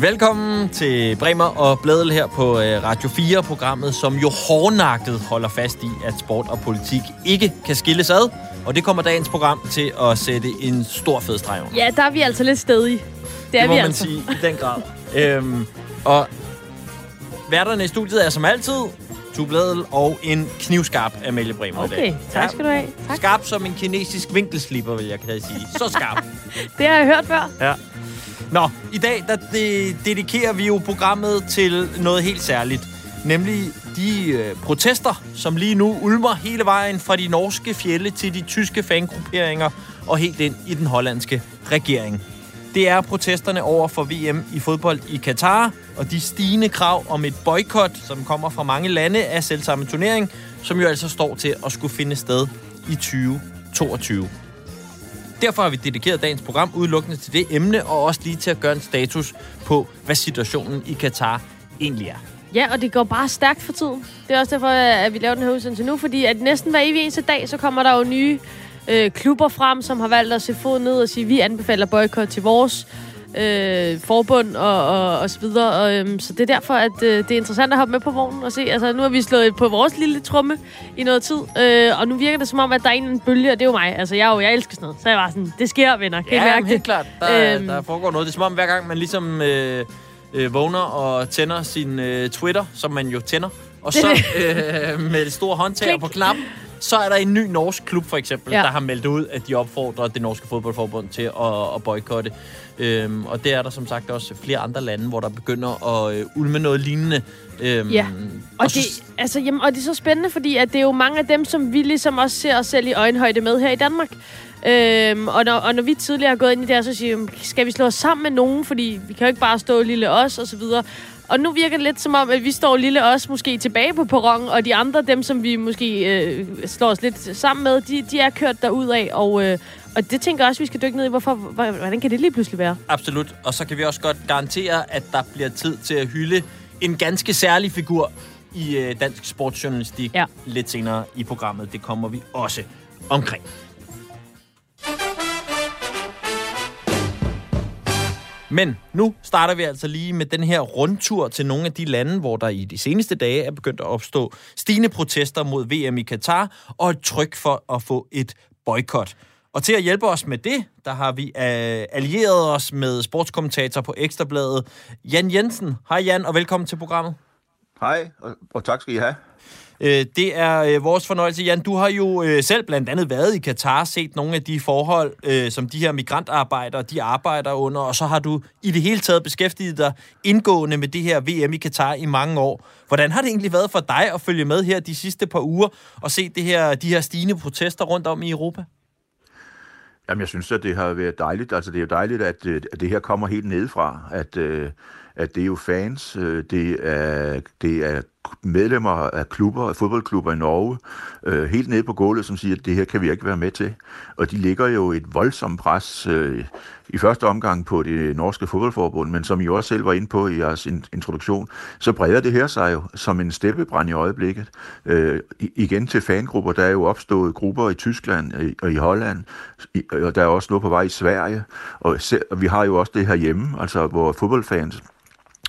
Willkommen Velkommen til Bremer og Bladel her på øh, Radio 4, programmet, som jo hårdnakket holder fast i, at sport og politik ikke kan skilles ad. Og det kommer dagens program til at sætte en stor fed streg under. Ja, der er vi altså lidt stedige. Det er det må vi man altså. sige i den grad. øhm, og værterne i studiet er som altid Tue Bladel og en knivskarp Amalie Bremer i Okay, dag. tak skal du have. Tak. Skarp som en kinesisk vinkelslipper, vil jeg kan sige. Så skarp. Det har jeg hørt før. Ja. Nå, i dag der de, dedikerer vi jo programmet til noget helt særligt. Nemlig de øh, protester, som lige nu ulmer hele vejen fra de norske fjelle til de tyske fangrupperinger og helt ind i den hollandske regering. Det er protesterne over for VM i fodbold i Katar, og de stigende krav om et boykot, som kommer fra mange lande af selvsamme turnering, som jo altså står til at skulle finde sted i 2022. Derfor har vi dedikeret dagens program udelukkende til det emne, og også lige til at gøre en status på, hvad situationen i Katar egentlig er. Ja, og det går bare stærkt for tiden. Det er også derfor, at vi laver den her udsendelse nu, fordi at næsten hver evig eneste dag, så kommer der jo nye øh, klubber frem, som har valgt at se fod ned og sige, vi anbefaler boykot til vores øh, forbund og, og, og så videre. Og, øhm, så det er derfor, at øh, det er interessant at hoppe med på vognen og se. Altså, nu har vi slået på vores lille trumme i noget tid, øh, og nu virker det som om, at der er en bølge, og det er jo mig. Altså, jeg, jo, jeg elsker sådan noget. Så jeg var sådan, det sker, venner. Kan I mærke helt det? klart. Der, Øhm. der foregår noget. Det er som om, hver gang man ligesom øh, øh, vågner og tænder sin øh, Twitter, som man jo tænder, og så øh, med et store håndtag på knappen, så er der en ny norsk klub, for eksempel, Ja. der har meldt ud, at de opfordrer det norske fodboldforbund til at, at boykotte. Øhm, og det er der som sagt også flere andre lande, hvor der begynder at øh, ulme noget lignende. Øhm, Ja. Og, så- det, altså, jamen, og det er så spændende, fordi at det er jo mange af dem, som vi ligesom også ser os selv i øjenhøjde med her i Danmark. Øhm, og, når, og når vi tidligere har gået ind i det her, så siger vi, skal vi slå os sammen med nogen? Fordi vi kan jo ikke bare stå lille os, og så videre. Og nu virker det lidt som om, at vi står lille os måske tilbage på perronen, og de andre, dem som vi måske øh, slår os lidt sammen med, de, de er kørt derud af. Og, øh, og det tænker jeg også, vi skal dykke ned i. Hvorfor, hvor- hvordan kan det lige pludselig være? Absolut. Og så kan vi også godt garantere, at der bliver tid til at hylde en ganske særlig figur i øh, dansk sportsjournalistik Ja. lidt senere i programmet. Det kommer vi også omkring. Men nu starter vi altså lige med den her rundtur til nogle af de lande, hvor der i de seneste dage er begyndt at opstå stigende protester mod VM i Katar og et tryk for at få et boykot. Og til at hjælpe os med det, der har vi øh, allieret os med sportskommentator på Ekstrabladet, Jan Jensen. Hej Jan, og velkommen til programmet. Hej, og, og tak skal I have. Øh, det er øh, vores fornøjelse. Jan, du har jo øh, selv blandt andet været i Katar, set nogle af de forhold, øh, som de her migrantarbejdere, de arbejder under, og så har du i det hele taget beskæftiget dig indgående med det her VM i Katar i mange år. Hvordan har det egentlig været for dig at følge med her de sidste par uger og se det her, de her stigende protester rundt om i Europa? Jamen, jeg synes, at det har været dejligt. Altså, det er jo dejligt, at, øh, at det her kommer helt nedefra. At, øh, at det er jo fans, øh, det er, det er medlemmer af klubber, af fodboldklubber i Norge, øh, helt nede på gulvet, som siger, at det her kan vi ikke være med til. Og de ligger jo et voldsomt pres øh, i første omgang på det norske fodboldforbund, men som I også selv var inde på i jeres in- introduktion, så breder det her sig jo som en steppebrand i øjeblikket. Øh, igen til fangrupper, der er jo opstået grupper i Tyskland og i Holland, og der er også noget på vej i Sverige, og, se, og vi har jo også det her hjemme, altså hvor fodboldfans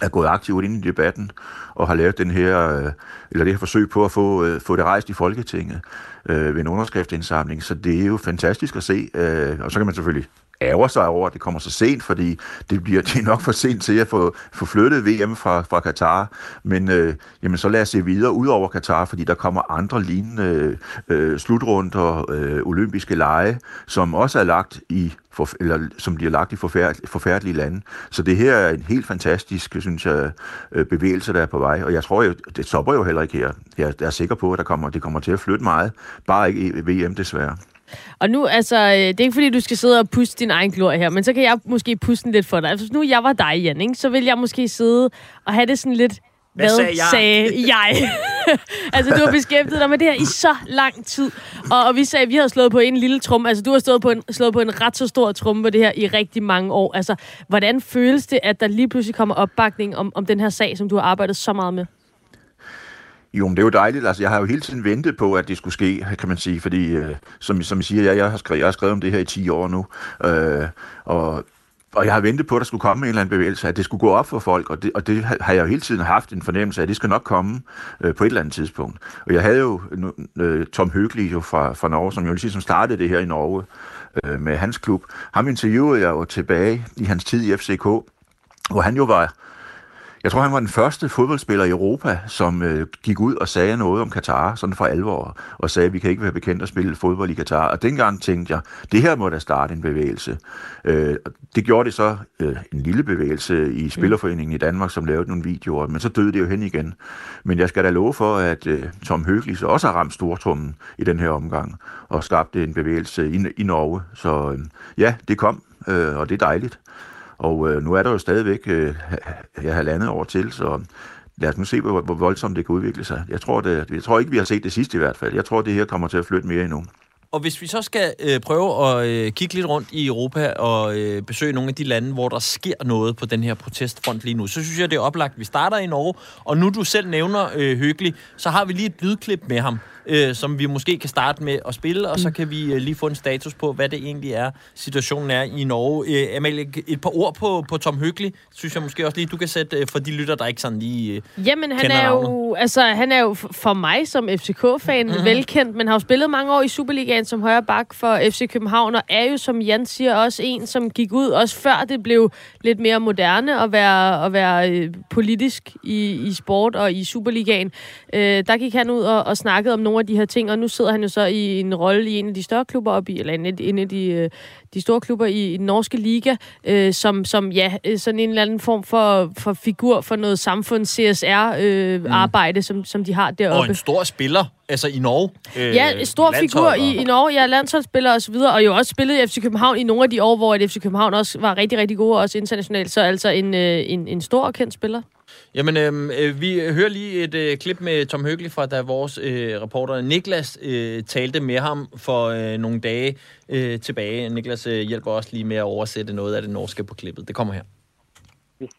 er gået aktivt ind i debatten og har lavet den her, øh, eller det her forsøg på at få, øh, få det rejst i Folketinget øh, ved en underskriftsindsamling. Så det er jo fantastisk at se. Øh, og så kan man selvfølgelig ærger sig over, at det kommer så sent, fordi det bliver det er nok for sent til at få, få flyttet VM fra, fra Katar. Men øh, jamen, så lad os se videre ud over Katar, fordi der kommer andre lignende øh, slutrunder, øh, olympiske lege, som også er lagt i for, eller som bliver lagt i forfærdelige, forfærdelige lande. Så det her er en helt fantastisk, synes jeg, øh, bevægelse, der er på vej. Og jeg tror jo, det stopper jo heller ikke her. Jeg er sikker på, at der kommer, det kommer til at flytte meget. Bare ikke VM, desværre. Og nu, altså, øh, det er ikke fordi, du skal sidde og puste din egen glorie her, men så kan jeg måske puste den lidt for dig. Altså, hvis nu jeg var dig, Jan, ikke, så vil jeg måske sidde og have det sådan lidt, Hvad sagde jeg? sagde jeg? altså, du har beskæftiget dig med det her i så lang tid. Og, og vi sagde, at vi havde slået på en lille trum. Altså, du har stået på en, slået på en ret så stor trum på det her i rigtig mange år. Altså, hvordan føles det, at der lige pludselig kommer opbakning om, om den her sag, som du har arbejdet så meget med? Jo, men det er jo dejligt. Altså, jeg har jo hele tiden ventet på, at det skulle ske, kan man sige, fordi, øh, som, som I siger, jeg, jeg, har skrevet, jeg har skrevet om det her i 10 år nu, øh, og og jeg har ventet på, at der skulle komme en eller anden bevægelse, at det skulle gå op for folk, og det, og det har jeg jo hele tiden haft en fornemmelse af, at det skal nok komme øh, på et eller andet tidspunkt. Og jeg havde jo øh, Tom Høgli jo fra, fra Norge, som jo ligesom startede det her i Norge øh, med hans klub. Ham interviewede jeg jo tilbage i hans tid i FCK, hvor han jo var jeg tror, han var den første fodboldspiller i Europa, som øh, gik ud og sagde noget om Katar, sådan for alvor, og sagde, at vi kan ikke være bekendt at spille fodbold i Katar. Og dengang tænkte jeg, det her må da starte en bevægelse. Øh, det gjorde det så øh, en lille bevægelse i Spillerforeningen i Danmark, som lavede nogle videoer, men så døde det jo hen igen. Men jeg skal da love for, at øh, Tom Høgli så også har ramt stortrummen i den her omgang, og skabte en bevægelse i, i Norge. Så øh, ja, det kom, øh, og det er dejligt. Og øh, nu er der jo stadigvæk øh, ja, halvandet år til, så lad os nu se, hvor, hvor voldsomt det kan udvikle sig. Jeg tror, det, jeg tror ikke, vi har set det sidste i hvert fald. Jeg tror, det her kommer til at flytte mere endnu. Og hvis vi så skal øh, prøve at øh, kigge lidt rundt i Europa og øh, besøge nogle af de lande, hvor der sker noget på den her protestfront lige nu, så synes jeg, det er oplagt, at vi starter i Norge. Og nu du selv nævner øh, Hyggelig, så har vi lige et lydklip med ham øh, som vi måske kan starte med at spille, og så kan vi øh, lige få en status på, hvad det egentlig er, situationen er i Norge. Øh, Amalie, et par ord på, på Tom Hyggelig, synes jeg måske også lige, du kan sætte øh, for de lytter, der ikke sådan lige øh, Jamen, han er, jo, altså, han er jo for mig som FCK-fan mm-hmm. velkendt, men har jo spillet mange år i Superligaen som højre bak for FC København, og er jo, som Jan siger, også en, som gik ud, også før det blev lidt mere moderne at være, at være øh, politisk i, i sport og i Superligaen. Øh, der gik han ud og, og snakkede om nogle af de her ting, og nu sidder han jo så i en rolle i en af de større klubber op i, eller en af, en af de, øh, de store klubber i, i den norske liga, øh, som, som ja, øh, sådan en eller anden form for, for figur for noget samfunds-CSR-arbejde, øh, mm. som, som de har deroppe. Og en stor spiller, altså i Norge. Øh, ja, en stor figur i, i Norge, ja, landsholdsspiller og så videre, og jo også spillet i FC København i nogle af de år, hvor FC København også var rigtig, rigtig gode, også internationalt, så altså en, øh, en, en stor og kendt spiller. Jamen, øhm, øh, vi hører lige et øh, klip med Tom Høgli fra, da vores øh, reporter Niklas øh, talte med ham for øh, nogle dage øh, tilbage. Niklas øh, hjælper også lige med at oversætte noget af det norske på klippet. Det kommer her.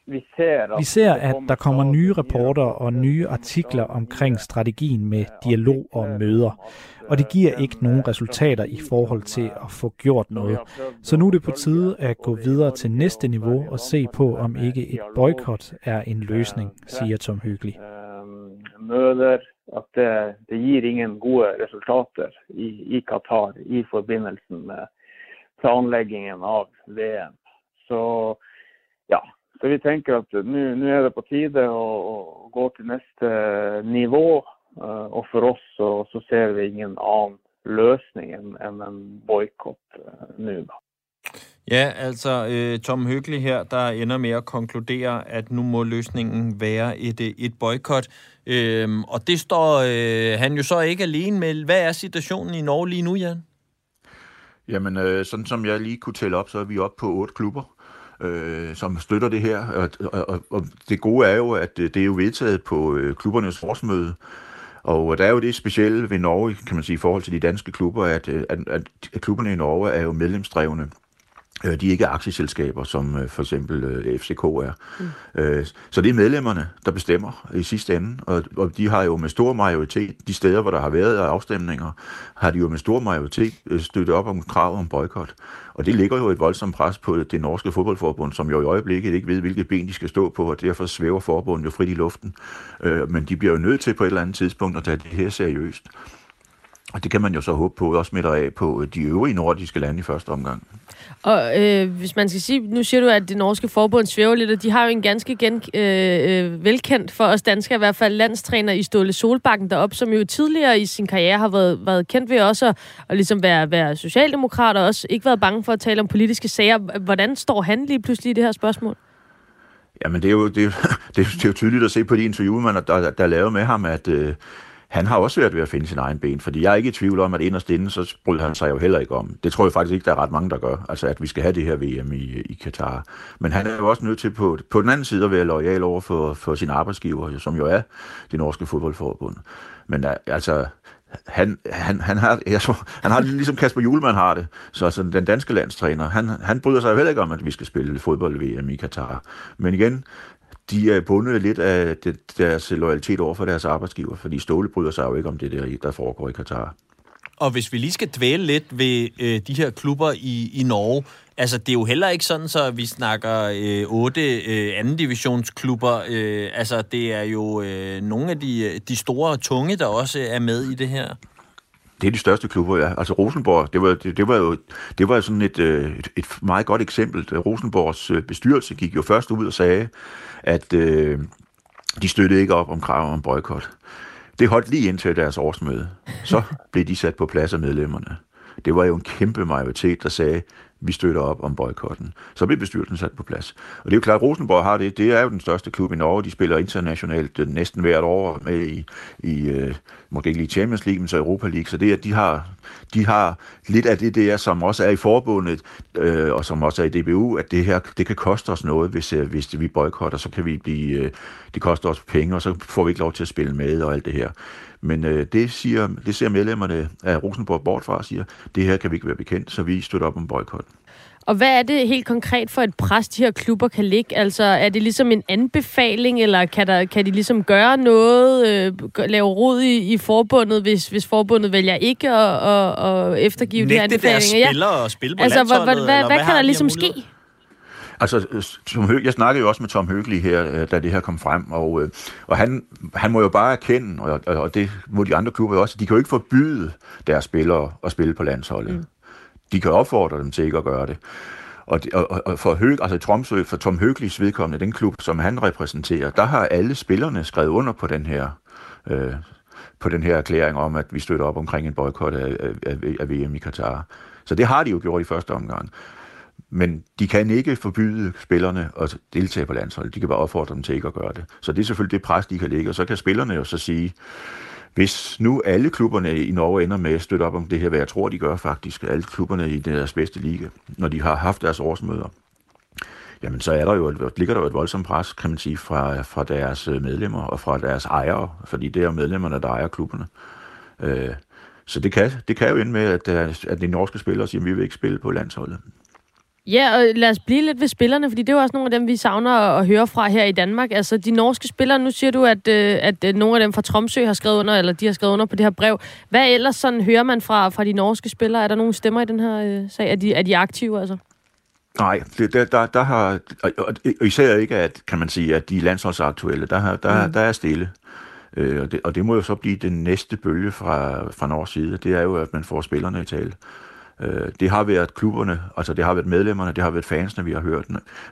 Vi ser, vi ser, at der kommer nye rapporter og nye artikler omkring strategien med dialog og møder og det giver ikke nogen resultater i forhold til at få gjort noget. Så nu er det på tide at gå videre til næste niveau og se på, om ikke et boykot er en løsning, siger Tom Hyggelig. Øhm, møder, at øh, det, det giver ingen gode resultater i, i Qatar i forbindelse med planlæggingen av VM. Så ja, så vi tænker at nu er det på tide at, gå til næste øh, nivå og for oss så, så ser vi ingen annen løsning enn en boikott eh, nå, da. Ja, altså øh, Tom Hyggelig her, der ender med at konkludere, at nu må løsningen være et, et boykot. Øhm, og det står øh, han jo så ikke alene med. Hvad er situationen i Norge lige nu, Jan? Jamen, øh, sådan som jeg lige kunne tælle op, så er vi oppe på otte klubber, øh, som støtter det her. Og, og, og det gode er jo, at det er jo vedtaget på øh, klubbernes forårsmøde, og øh, der er jo det specielle ved Norge, kan man sige, i forhold til de danske klubber, at, øh, at, at klubberne i Norge er jo medlemsdrevne. Øh, de er ikke aktieselskaber, som øh, for eksempel øh, FCK er. Mm. Så det er medlemmerne, der bestemmer i sidste ende, og, og de har jo med stor majoritet, de steder, hvor der har været afstemninger, har de jo med stor majoritet støttet op om krav om boykot. Og det ligger jo et voldsomt pres på det norske fodboldforbund, som jo i øjeblikket ikke ved, hvilket ben de skal stå på, og derfor svæver forbundet jo frit i luften. Men de bliver jo nødt til på et eller andet tidspunkt at tage det her seriøst. Og det kan man jo så håbe på, også smitter af på de øvrige nordiske lande i første omgang. Og øh, hvis man skal sige, nu siger du, at det norske forbund svæver lidt, og de har jo en ganske gen, øh, øh, velkendt for os danskere, i hvert fald landstræner i Ståle Solbakken deroppe, som jo tidligere i sin karriere har været, været kendt ved også at, at ligesom være, være socialdemokrat, og også ikke været bange for at tale om politiske sager. Hvordan står han lige pludselig i det her spørgsmål? Jamen, det er jo, det er, det er, det er jo tydeligt at se på de interviewer, man der, der, der lavet med ham, at... Øh, han har også svært ved at finde sin egen ben, fordi jeg er ikke i tvivl om, at inderst inde, så bryder han sig jo heller ikke om. Det tror jeg faktisk ikke, der er ret mange, der gør, altså at vi skal have det her VM i, i Katar. Men han er jo også nødt til på, på den anden side at være lojal over for, for sin arbejdsgiver, som jo er det norske fodboldforbund. Men øh, altså, han, han, han, har, jeg tror, han har det ligesom Kasper Julemand har det. Så altså, den danske landstræner, han, han bryder sig jo heller ikke om, at vi skal spille fodbold-VM i Katar. Men igen, de er bundet lidt af det, deres loyalitet over for deres arbejdsgiver, fordi Ståle bryder sig jo ikke om det der, der foregår i Katar. Og hvis vi lige skal dvæle lidt ved øh, de her klubber i, i Norge, altså det er jo heller ikke sådan, så vi snakker øh, otte øh, anden divisionsklubber. Øh, altså det er jo øh, nogle af de, øh, de store tunge, der også er med i det her. Det er de største klubber, ja. Altså Rosenborg, det var, det, det var jo det var sådan et, øh, et, et meget godt eksempel. Rosenborgs øh, bestyrelse gik jo først ud og sagde, at øh, de støttede ikke op om krav om boykot. Det holdt lige indtil deres årsmøde. Så blev de sat på plads af medlemmerne. Det var jo en kæmpe majoritet, der sagde, vi støtter op om boykotten. Så blev bestyrelsen sat på plads. Og det er jo klart, at Rosenborg har det. Det er jo den største klub i Norge. De spiller internationalt øh, næsten hvert år med i, i øh, måske ikke lige Champions League, men så Europa League. Så det er, at de har, de har lidt af det der, som også er i forbundet, øh, og som også er i DBU, at det her, det kan koste os noget, hvis, øh, hvis vi boykotter, så kan vi blive, øh, det koster os penge, og så får vi ikke lov til at spille med og alt det her. Men øh, det, siger, det ser medlemmerne af Rosenborg bort fra og siger, det her kan vi ikke være bekendt, så vi støtter op om boykot. Og hvad er det helt konkret for et pres, de her klubber kan ligge? Altså, er det ligesom en anbefaling, eller kan, der, kan de ligesom gøre noget, øh, lave rod i, i forbundet, hvis, hvis forbundet vælger ikke at, at, at eftergive Nægte de her anbefalinger? deres spillere ja. og spille på altså, hvad, hvad, hvad, hvad, hvad kan der ligesom ske? Altså, Tom Høg, jeg snakkede jo også med Tom Høgli her, øh, da det her kom frem, og, øh, og han, han må jo bare erkende, og, og det må de andre klubber også, de kan jo ikke forbyde deres spillere at spille på landsholdet. Mm. De kan opfordre dem til ikke at gøre det. Og, og, og for, Høg, altså Tromsø, for Tom Høglis vedkommende, den klub, som han repræsenterer, der har alle spillerne skrevet under på den her øh, på den her erklæring om, at vi støtter op omkring en boykot af, af, af VM i Katar. Så det har de jo gjort i første omgang. Men de kan ikke forbyde spillerne at deltage på landsholdet. De kan bare opfordre dem til ikke at gøre det. Så det er selvfølgelig det pres, de kan lægge. Og så kan spillerne jo så sige, hvis nu alle klubberne i Norge ender med at støtte op om det her, hvad jeg tror, de gør faktisk, alle klubberne i deres bedste liga, når de har haft deres årsmøder, jamen så er der jo, ligger der jo et voldsomt pres, kan man sige, fra, fra deres øh, medlemmer og fra deres ejere, fordi det er medlemmerne, der ejer klubberne. Øh, så det kan, det kan jo ende med, at, øh, at de norske spillere siger, at vi vil ikke spille på landsholdet. Ja, og lad os blive lidt ved spillerne, fordi det er jo også nogle af dem, vi savner at høre fra her i Danmark. Altså, de norske spillere, nu siger du, at, øh, at øh, nogle af dem fra Tromsø har skrevet under, eller de har skrevet under på det her brev. Hvad ellers sådan hører man fra, fra de norske spillere? Er der nogle stemmer i den her øh, sag? Er de, er de aktive, altså? Nej, det, der, der, der har, og især ikke, at, kan man sige, at de er landsholdsaktuelle, der, har, der, mm. der er stille. Øh, og, det, og det må jo så blive den næste bølge fra, fra Norges side, det er jo, at man får spillerne i tale. Øh, det har været klubberne, altså det har været medlemmerne, det har været fansene, vi har hørt.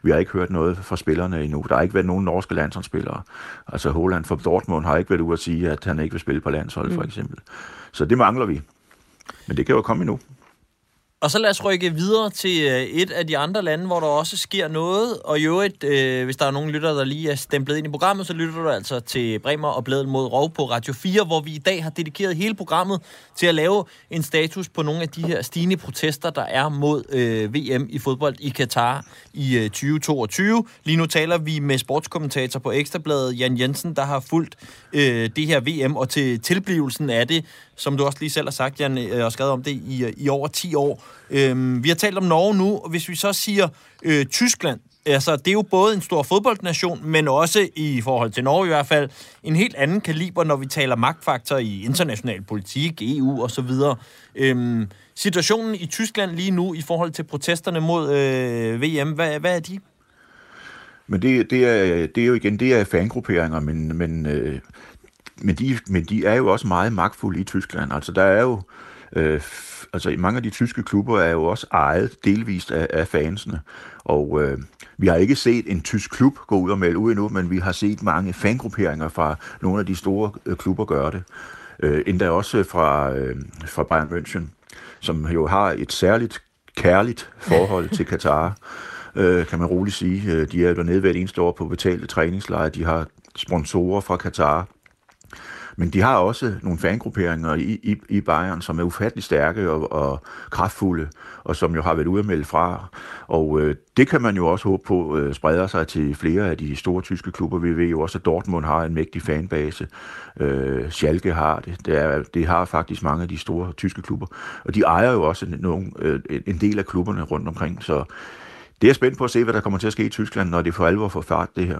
Vi har ikke hørt noget fra spillerne endnu. Der har ikke været nogen norske landsholdsspillere. Altså Holland fra Dortmund har ikke været ude at sige, at han ikke vil spille på landsholdet, mm. for eksempel. Så det mangler vi. Men det kan jo komme endnu. Og så lad os rykke videre til øh, et af de andre lande, hvor der også sker noget. Og i øvrigt, øh, hvis der er nogen lytter, der lige er stemplet ind i programmet, så lytter du altså til Bremer og Bladet mod Rov på Radio 4, hvor vi i dag har dedikeret hele programmet til at lave en status på nogle af de her stigende protester, der er mod øh, VM i fodbold i Katar i øh, 2022. Lige nu taler vi med sportskommentator på Ekstrabladet, Jan Jensen, der har fulgt øh, det her VM, og til tilblivelsen af det som du også lige selv har sagt, Jan, øh, og skrevet om det i, øh, i over 10 år. Øh, vi har talt om Norge nu, og hvis vi så siger øh, Tyskland, altså det er jo både en stor fodboldnation, men også i forhold til Norge i hvert fald, en helt anden kaliber, når vi taler magtfaktor i international politik, EU og så videre. Øhm, situationen i Tyskland lige nu i forhold til protesterne mod øh, VM, hvad, hvad er de? Men det, det, er, det er jo igen, det er fangrupperinger, men, men øh, men, de, men de er jo også meget magtfulde i Tyskland. Altså der er jo, øh, altså mange af de tyske klubber er jo også ejet delvist af, af fansene. Og øh, vi har ikke set en tysk klub gå ud og melde ud endnu, men vi har set mange fangrupperinger fra nogle af de store øh, klubber gøre det. Øh, endda også fra, øh, fra Bayern München, som jo har et særligt kærligt forhold til Katar, øh, kan man roligt sige. Øh, de er jo dernede hvert eneste år på betalte træningslejre. De har sponsorer fra Katar. Men de har også nogle fangrupperinger i, i, i Bayern, som er ufattelig stærke og, og kraftfulde, og som jo har været ude at melde fra. Og øh, det kan man jo også håbe på øh, spreder sig til flere af de store tyske klubber. Vi ved jo også, at Dortmund har en mægtig fanbase. Øh, Schalke har det. Det, er, det har faktisk mange af de store tyske klubber. Og de ejer jo også nogle, øh, en del af klubberne rundt omkring. Så det er spændt på at se, hvad der kommer til at ske i Tyskland, når det for alvor får fart, det her.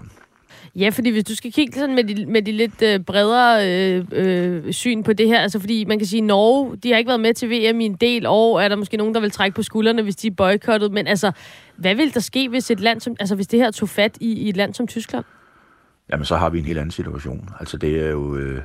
Ja, fordi hvis du skal kigge sådan med de, med de lidt øh, bredere øh, øh, syn på det her, altså fordi man kan sige, Norge, de har ikke været med til VM i en del år, er der måske nogen, der vil trække på skuldrene, hvis de er boykottet, men altså, hvad vil der ske, hvis et land som, altså hvis det her tog fat i, i et land som Tyskland? Jamen, så har vi en helt anden situation. Altså, det er jo... Øh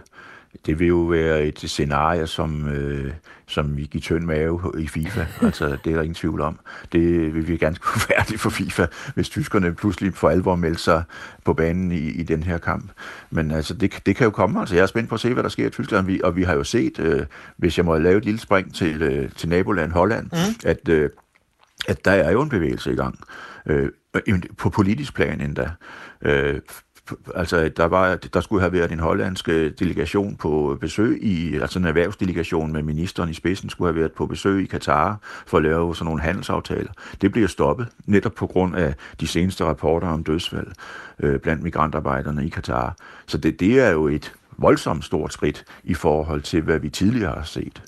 det vil jo være et scenarie, som, øh, som vi giver tynd mave i FIFA. Altså, det er der ingen tvivl om. Det vil vi ganske forfærdeligt for FIFA, hvis tyskerne pludselig for alvor melder sig på banen i, i den her kamp. Men altså, det, det kan jo komme. Altså, jeg er spændt på at se, hvad der sker i Tyskland. Vi, og vi har jo set, øh, hvis jeg må lave et lille spring til, øh, til naboland Holland, mm. at, øh, at der er jo en bevægelse i gang. Øh, på politisk plan endda. Øh, altså der, var, der skulle have været en hollandsk øh, delegation på besøg i, altså en erhvervsdelegation med ministeren i spidsen, skulle have været på besøg i Katar for at lave sådan nogle handelsaftaler. Det bliver stoppet, netop på grund af de seneste rapporter om dødsfald øh, blandt migrantarbejderne i Katar. Så det, det er jo et voldsomt stort skridt i forhold til, hvad vi tidligere har set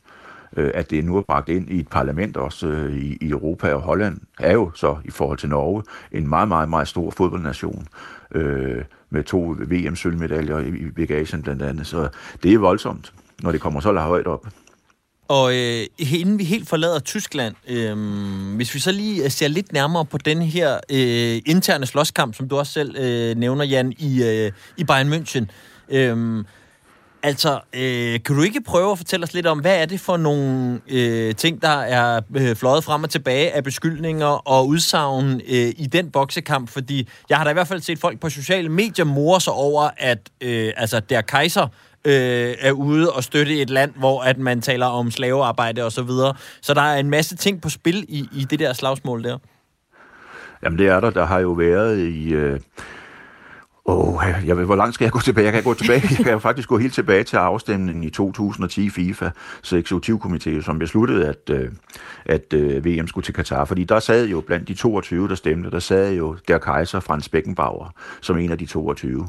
øh, at det nu er bragt ind i et parlament også øh, i, i Europa, og Holland er jo så i forhold til Norge en meget, meget, meget stor fodboldnation. Øh, med to VM-sølvmedaljer i bagagen blandt andet. Så det er voldsomt, når det kommer så højt op. Og øh, inden vi helt forlader Tyskland, øh, hvis vi så lige øh, ser lidt nærmere på den her øh, interne slåskamp, som du også selv øh, nævner, Jan, i, øh, i Bayern München. Øh, Altså, øh, kan du ikke prøve at fortælle os lidt om, hvad er det for nogle øh, ting, der er øh, fløjet frem og tilbage af beskyldninger og udsagn øh, i den boksekamp? Fordi jeg har da i hvert fald set folk på sociale medier more sig over, at øh, altså, der kejser øh, er ude og støtte et land, hvor at man taler om slavearbejde og så videre. Så der er en masse ting på spil i, i det der slagsmål der. Jamen det er der. Der har jo været i... Øh oh, jeg ved, hvor langt skal jeg gå tilbage? Jeg kan gå tilbage. Jeg kan faktisk gå helt tilbage til afstemningen i 2010 FIFA, så eksekutivkomité, som besluttede, at, øh, at øh, VM skulle til Katar. Fordi der sad jo blandt de 22, der stemte, der sad jo der kejser Frans Beckenbauer, som en af de 22.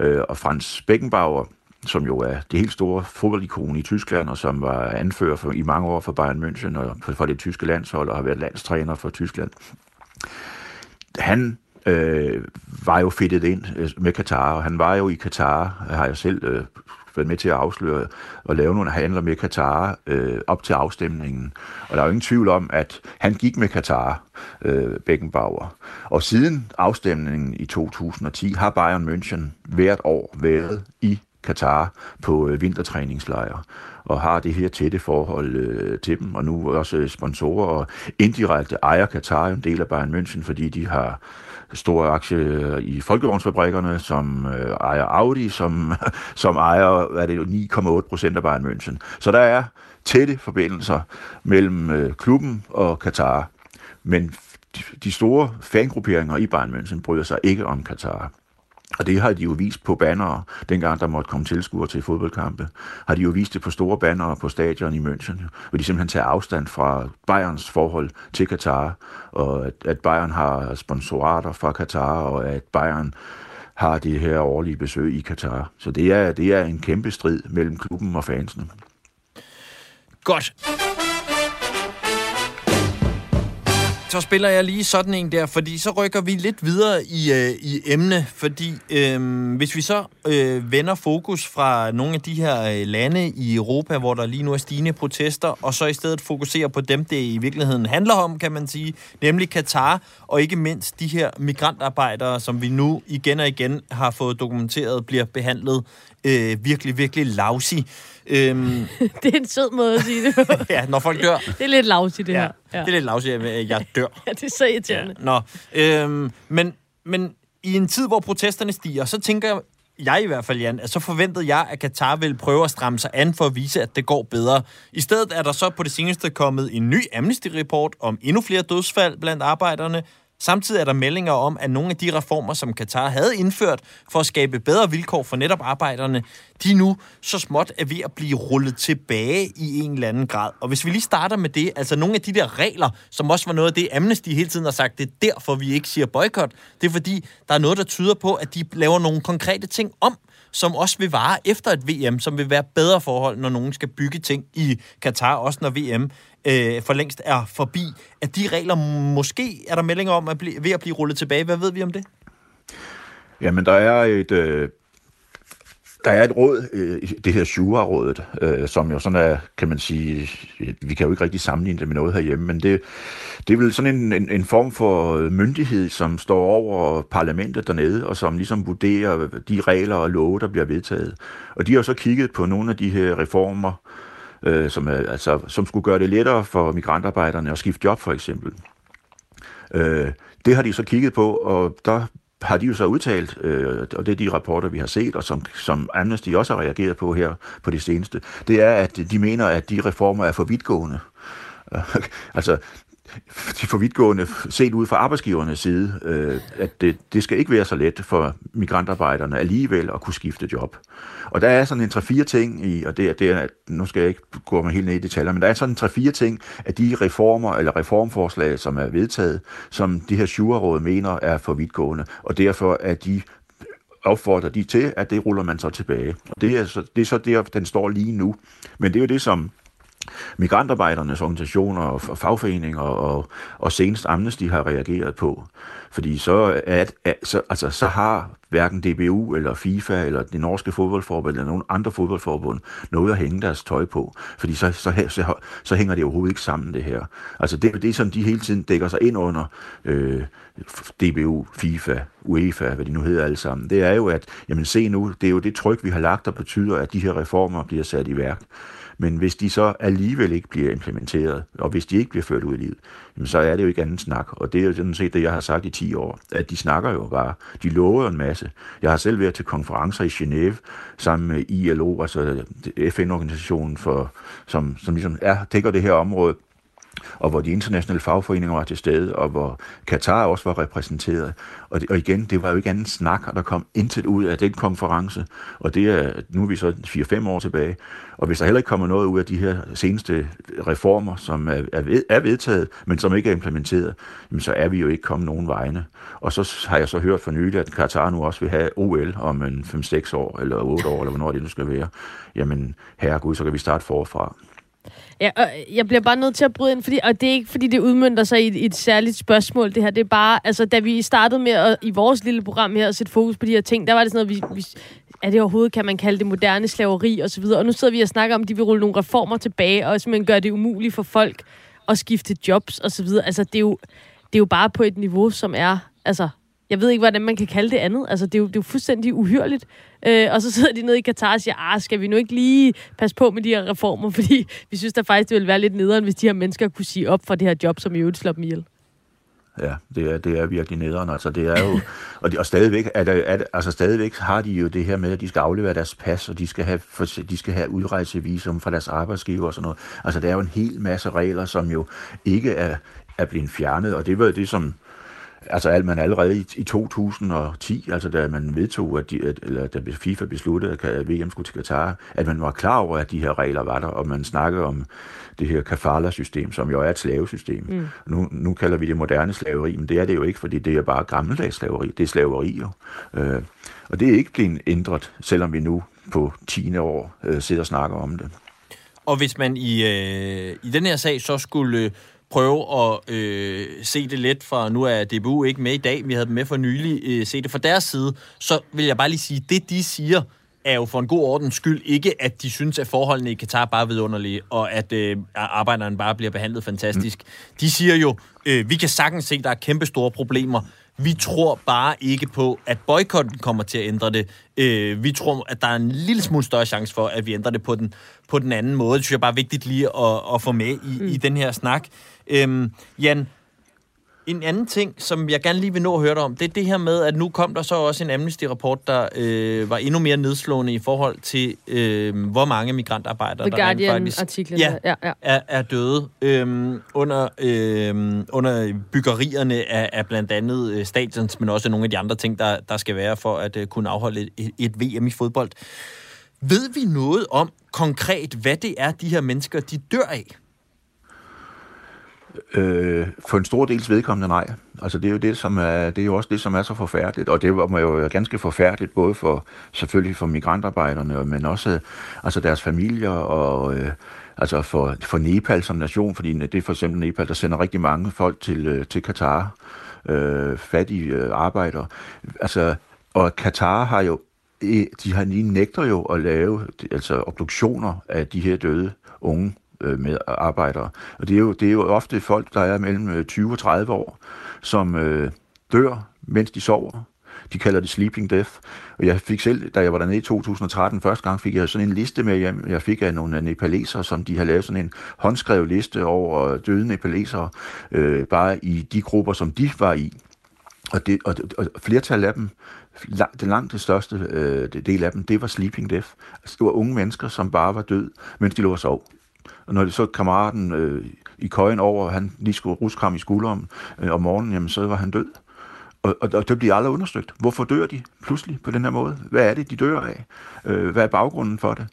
Øh, og Frans Beckenbauer, som jo er det helt store fodboldikon i Tyskland, og som var anfører for, i mange år for Bayern München og for det tyske landshold, og har været landstræner for Tyskland. Han øh, var jo fedtet ind øh, med Katar, og han var jo i Katar, har jeg selv øh, været med til at afsløre og lave nogle handler med Katar øh, op til afstemningen. Og der er jo ingen tvivl om, at han gik med Katar, øh, Beckenbauer. Og siden afstemningen i 2010 har Bayern München hvert år været i Katar på øh, vintertræningslejre og har det her tætte forhold øh, til dem, og nu også sponsorer og indirekte ejer Katar en del af Bayern München, fordi de har store aktie øh, i folkevognsfabrikkerne, som øh, ejer Audi, som, som ejer hvad det, 9,8 procent af Bayern München. Så der er tætte forbindelser mellem øh, klubben og Katar. Men de, de store fangrupperinger i Bayern München bryder sig ikke om Katar. Og det har de jo vist på bannere, dengang der måtte komme tilskuere til fodboldkampe. Har de jo vist det på store bannere på stadion i München, hvor de simpelthen tager afstand fra Bayerns forhold til Katar, og at, at Bayern har sponsorater fra Katar, og at Bayern har det her årlige besøg i Katar. Så det er, det er en kæmpe strid mellem klubben og fansene. Godt. Så spiller jeg lige sådan en der, fordi så rykker vi lidt videre i, øh, i emne, fordi øh, hvis vi så øh, vender fokus fra nogle af de her øh, lande i Europa, hvor der lige nu er stigende protester, og så i stedet fokuserer på dem, det i virkeligheden handler om, kan man sige, nemlig Katar, og ikke mindst de her migrantarbejdere, som vi nu igen og igen har fået dokumenteret, bliver behandlet øh, virkelig, virkelig lousy. Øhm, det er en sød måde at sige det på. ja, når folk dør. Det er lidt lousy, det ja, her. Ja. Det er lidt lousy, at jeg dør. ja, det er så irriterende. Ja, nå, øhm, men, men i en tid, hvor protesterne stiger, så tænker jeg i hvert fald, Jan, at så forventede jeg, at Katar ville prøve at stramme sig an for at vise, at det går bedre. I stedet er der så på det seneste kommet en ny Amnesty-report om endnu flere dødsfald blandt arbejderne, Samtidig er der meldinger om, at nogle af de reformer, som Katar havde indført for at skabe bedre vilkår for netop arbejderne, de nu så småt er ved at blive rullet tilbage i en eller anden grad. Og hvis vi lige starter med det, altså nogle af de der regler, som også var noget af det, Amnesty hele tiden har sagt, det er derfor, vi ikke siger boykot. Det er fordi, der er noget, der tyder på, at de laver nogle konkrete ting om, som også vil vare efter et VM, som vil være bedre forhold, når nogen skal bygge ting i Katar, også når VM øh, for længst er forbi. At de regler, måske er der meldinger om, at blive, ved at blive rullet tilbage. Hvad ved vi om det? Jamen, der er et... Øh der er et råd, øh, det her Shura-rådet, øh, som jo sådan er, kan man sige, vi kan jo ikke rigtig sammenligne det med noget herhjemme, men det, det er vel sådan en, en, en form for øh, myndighed, som står over parlamentet dernede, og som ligesom vurderer de regler og love, der bliver vedtaget. Og de har så kigget på nogle af de her reformer, øh, som, altså, som skulle gøre det lettere for migrantarbejderne at skifte job, for eksempel. Øh, det har de så kigget på, og der har de jo så udtalt, øh, og det er de rapporter, vi har set, og som, som Amnesty også har reageret på her på det seneste, det er, at de mener, at de reformer er for vidtgående. altså, de for vidtgående set ud fra arbejdsgivernes side, øh, at det, det skal ikke være så let for migrantarbejderne alligevel at kunne skifte job. Og der er sådan en 3-4 ting i, og det er, det er, nu skal jeg ikke gå mig helt ned i detaljer, men der er sådan en 3-4 ting af de reformer eller reformforslag, som er vedtaget, som de her sjureråd mener er for vidtgående, og derfor er de opfordrer de til, at det ruller man så tilbage. Og det er så, det er så der, den står lige nu. Men det er jo det, som migrantarbejdernes organisationer og fagforeninger og, og senest Amnesty har reageret på. Fordi så, at, at, så, altså, så har hverken DBU eller FIFA eller det norske fodboldforbund eller nogen andre fodboldforbund noget at hænge deres tøj på. Fordi så, så, så, så hænger det overhovedet ikke sammen, det her. Altså det, det som de hele tiden dækker sig ind under øh, DBU, FIFA, UEFA, hvad de nu hedder alle sammen. Det er jo, at jamen se nu, det er jo det tryk, vi har lagt, der betyder, at de her reformer bliver sat i værk. Men hvis de så alligevel ikke bliver implementeret, og hvis de ikke bliver ført ud i livet, så er det jo ikke anden snak. Og det er jo sådan set det, jeg har sagt i 10 år, at de snakker jo bare. De lover en masse. Jeg har selv været til konferencer i Genève sammen med ILO, altså FN-organisationen, for, som, som ligesom er, dækker det her område og hvor de internationale fagforeninger var til stede, og hvor Katar også var repræsenteret. Og, det, og igen, det var jo ikke anden snak, og der kom intet ud af den konference, og det er, nu er vi så 4-5 år tilbage, og hvis der heller ikke kommer noget ud af de her seneste reformer, som er, er, ved, er vedtaget, men som ikke er implementeret, jamen så er vi jo ikke kommet nogen vegne. Og så har jeg så hørt for nylig, at Katar nu også vil have OL om en 5-6 år, eller 8 år, eller hvornår det nu skal være. Jamen, herregud, så kan vi starte forfra. Ja, og jeg bliver bare nødt til at bryde ind, fordi, og det er ikke, fordi det udmyndter sig i et, et særligt spørgsmål, det her. Det er bare, altså, da vi startede med at, i vores lille program her at sætte fokus på de her ting, der var det sådan noget, vi, vi er det overhovedet, kan man kalde det moderne slaveri og så videre. Og nu sidder vi og snakker om, at de vil rulle nogle reformer tilbage, og simpelthen gøre det umuligt for folk at skifte jobs og så videre. Altså, det er jo, det er jo bare på et niveau, som er, altså, jeg ved ikke, hvordan man kan kalde det andet. Altså, det er jo, det er jo fuldstændig uhyrligt. Øh, og så sidder de nede i Katar og siger, ah, skal vi nu ikke lige passe på med de her reformer? Fordi vi synes da faktisk, det ville være lidt nederen, hvis de her mennesker kunne sige op for det her job, som i øvrigt slår dem ihjel. Ja, det er, det er virkelig nederen. Altså, det er jo, og, de, og stadigvæk, er der, er, altså, stadigvæk har de jo det her med, at de skal aflevere deres pas, og de skal have, for, de skal have udrejsevisum fra deres arbejdsgiver og sådan noget. Altså, der er jo en hel masse regler, som jo ikke er, er blevet fjernet, og det var det, som Altså alt man allerede i, i 2010, altså da man vedtog, at, de, at eller da FIFA besluttede, at VM skulle til Katar, at man var klar over, at de her regler var der, og man snakkede om det her kafala-system, som jo er et slavesystem. Mm. Nu, nu kalder vi det moderne slaveri, men det er det jo ikke, fordi det er bare gammeldags slaveri. Det er slaveri jo. Øh, og det er ikke blevet ændret, selvom vi nu på 10. år øh, sidder og snakker om det. Og hvis man i, øh, i den her sag så skulle øh, prøve at øh, se det lidt, for nu er DBU ikke med i dag, vi havde dem med for nylig, øh, se det fra deres side, så vil jeg bare lige sige, det de siger, er jo for en god ordens skyld ikke, at de synes, at forholdene i Katar bare er vidunderlige, og at øh, arbejderne bare bliver behandlet fantastisk. Mm. De siger jo, øh, vi kan sagtens se, at der er kæmpe store problemer. Vi tror bare ikke på, at boykotten kommer til at ændre det. Øh, vi tror, at der er en lille smule større chance for, at vi ændrer det på den, på den anden måde. Det synes jeg bare er vigtigt lige at, at få med i, mm. i den her snak. Øhm, Jan, En anden ting, som jeg gerne lige vil nå at høre dig om, det er det her med, at nu kom der så også en Amnesty-rapport, der øh, var endnu mere nedslående i forhold til, øh, hvor mange migrantarbejdere, The der rent faktisk ja, ja, ja. Er, er døde øh, under, øh, under byggerierne af, af blandt andet øh, stadions, men også nogle af de andre ting, der, der skal være for at øh, kunne afholde et, et VM i fodbold. Ved vi noget om konkret, hvad det er, de her mennesker de dør af? Øh, for en stor dels vedkommende nej. Altså det er jo det, som er, det er jo også det, som er så forfærdeligt, og det var jo ganske forfærdeligt, både for selvfølgelig for migrantarbejderne, men også altså deres familier og øh, altså for, for Nepal som nation, fordi det er for eksempel Nepal, der sender rigtig mange folk til, øh, til Katar, øh, fattige øh, arbejdere. Altså, og Katar har jo de har lige nægter jo at lave altså obduktioner af de her døde unge Øh, med arbejdere. Og det er, jo, det er jo ofte folk, der er mellem øh, 20 og 30 år, som øh, dør, mens de sover. De kalder det sleeping death. Og jeg fik selv, da jeg var dernede i 2013, første gang fik jeg sådan en liste med hjem. Jeg fik af nogle øh, nepalesere, som de har lavet sådan en håndskrevet liste over døde nepalesere, øh, bare i de grupper, som de var i. Og, det, og, og flertal af dem, langt, det langt det største øh, del af dem, det var sleeping death. Altså, det var unge mennesker, som bare var død, mens de lå og sov. Og når det så kammeraten øh, i køjen over, han lige skulle ruske ham i skulderen øh, om morgenen, jamen så var han død. Og, og, og det bliver aldrig undersøgt. Hvorfor dør de pludselig på den her måde? Hvad er det, de dør af? Øh, hvad er baggrunden for det?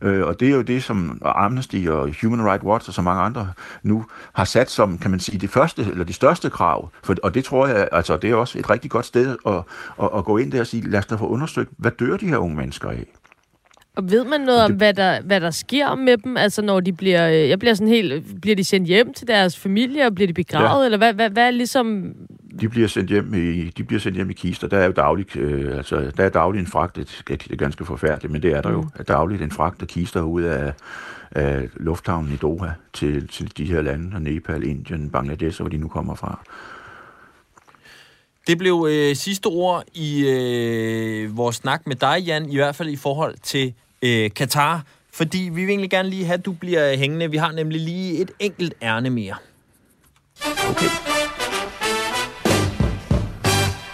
Øh, og det er jo det, som Amnesty og Human Rights Watch og så mange andre nu har sat som, kan man sige, det første eller det største krav. For, og det tror jeg, altså det er også et rigtig godt sted at, at, at gå ind der og sige, lad os da få undersøgt, hvad dør de her unge mennesker af? Og ved man noget om, hvad der, hvad der sker med dem? Altså, når de bliver... Øh, jeg bliver sådan helt... Bliver de sendt hjem til deres familie, og bliver de begravet? Ja. Eller hvad, hvad, hvad er ligesom... De bliver sendt hjem i, de bliver sendt hjem i kister. Der er jo dagligt, øh, altså, der er dagligt en fragt, det, er ganske forfærdeligt, men det er der mm. jo. Er dagligt en fragt af kister ud af, af lufthavnen i Doha til, til de her lande, Nepal, Indien, Bangladesh, hvor de nu kommer fra. Det blev øh, sidste ord i øh, vores snak med dig, Jan, i hvert fald i forhold til øh, Katar. Fordi vi vil egentlig gerne lige have, at du bliver hængende. Vi har nemlig lige et enkelt ærne mere. Okay.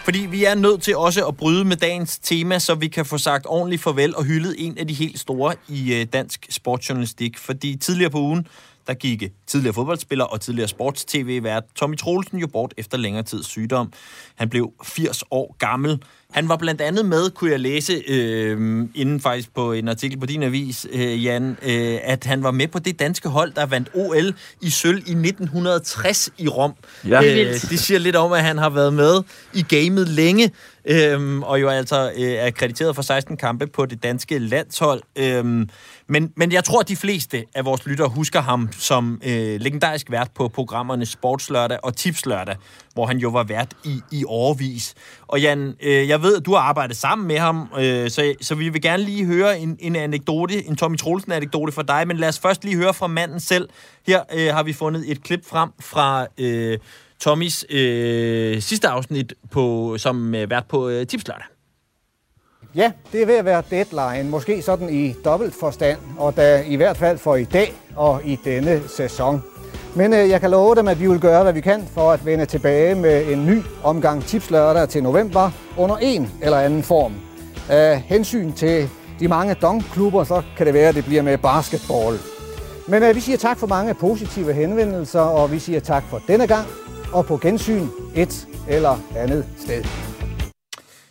Fordi vi er nødt til også at bryde med dagens tema, så vi kan få sagt ordentligt farvel og hyldet en af de helt store i øh, dansk sportsjournalistik. Fordi tidligere på ugen, der gik tidligere fodboldspiller og tidligere sports-tv-vært Tommy Troelsen jo bort efter længere tids sygdom. Han blev 80 år gammel. Han var blandt andet med, kunne jeg læse, øh, inden faktisk på en artikel på din avis, øh, Jan, øh, at han var med på det danske hold, der vandt OL i sølv i 1960 i Rom. Ja. Øh, det siger lidt om, at han har været med i gamet længe, øhm, og jo altså øh, er krediteret for 16 kampe på det danske landshold. Øhm, men, men jeg tror, at de fleste af vores lyttere husker ham som øh, legendarisk vært på programmerne Sportslørdag og Tipslørdag, hvor han jo var vært i, i årvis. Og Jan, øh, jeg ved, at du har arbejdet sammen med ham, øh, så, så vi vil gerne lige høre en, en anekdote, en Tommy Troelsen-anekdote for dig, men lad os først lige høre fra manden selv. Her øh, har vi fundet et klip frem fra øh, Tommys øh, sidste afsnit på, som øh, vært på øh, Tipslørdag. Ja, det er ved at være deadline, måske sådan i dobbelt forstand, og da i hvert fald for i dag og i denne sæson. Men øh, jeg kan love dem, at vi vil gøre, hvad vi kan for at vende tilbage med en ny omgang tipslørdag til november under en eller anden form. Af hensyn til de mange dongklubber, så kan det være, at det bliver med basketball. Men øh, vi siger tak for mange positive henvendelser, og vi siger tak for denne gang, og på gensyn et eller andet sted.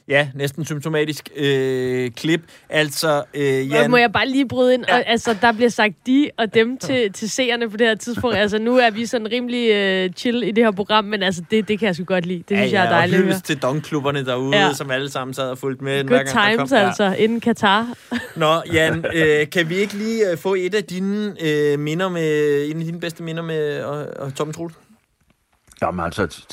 Ja, næsten symptomatisk øh, klip. Altså, øh, Jan... Må jeg bare lige bryde ind? Ja. Altså, der bliver sagt de og dem til, til seerne på det her tidspunkt. Altså, nu er vi sådan rimelig øh, chill i det her program, men altså, det, det kan jeg sgu godt lide. Det synes ja, ja, jeg er dejligt. Og til dongklubberne derude, ja. som alle sammen sad og fulgte med. Good hver gang, times, kom, altså, inden Katar. Nå, Jan, øh, kan vi ikke lige øh, få et af dine øh, minder med, en af dine bedste minder med og, og Tom Truls? Jamen altså,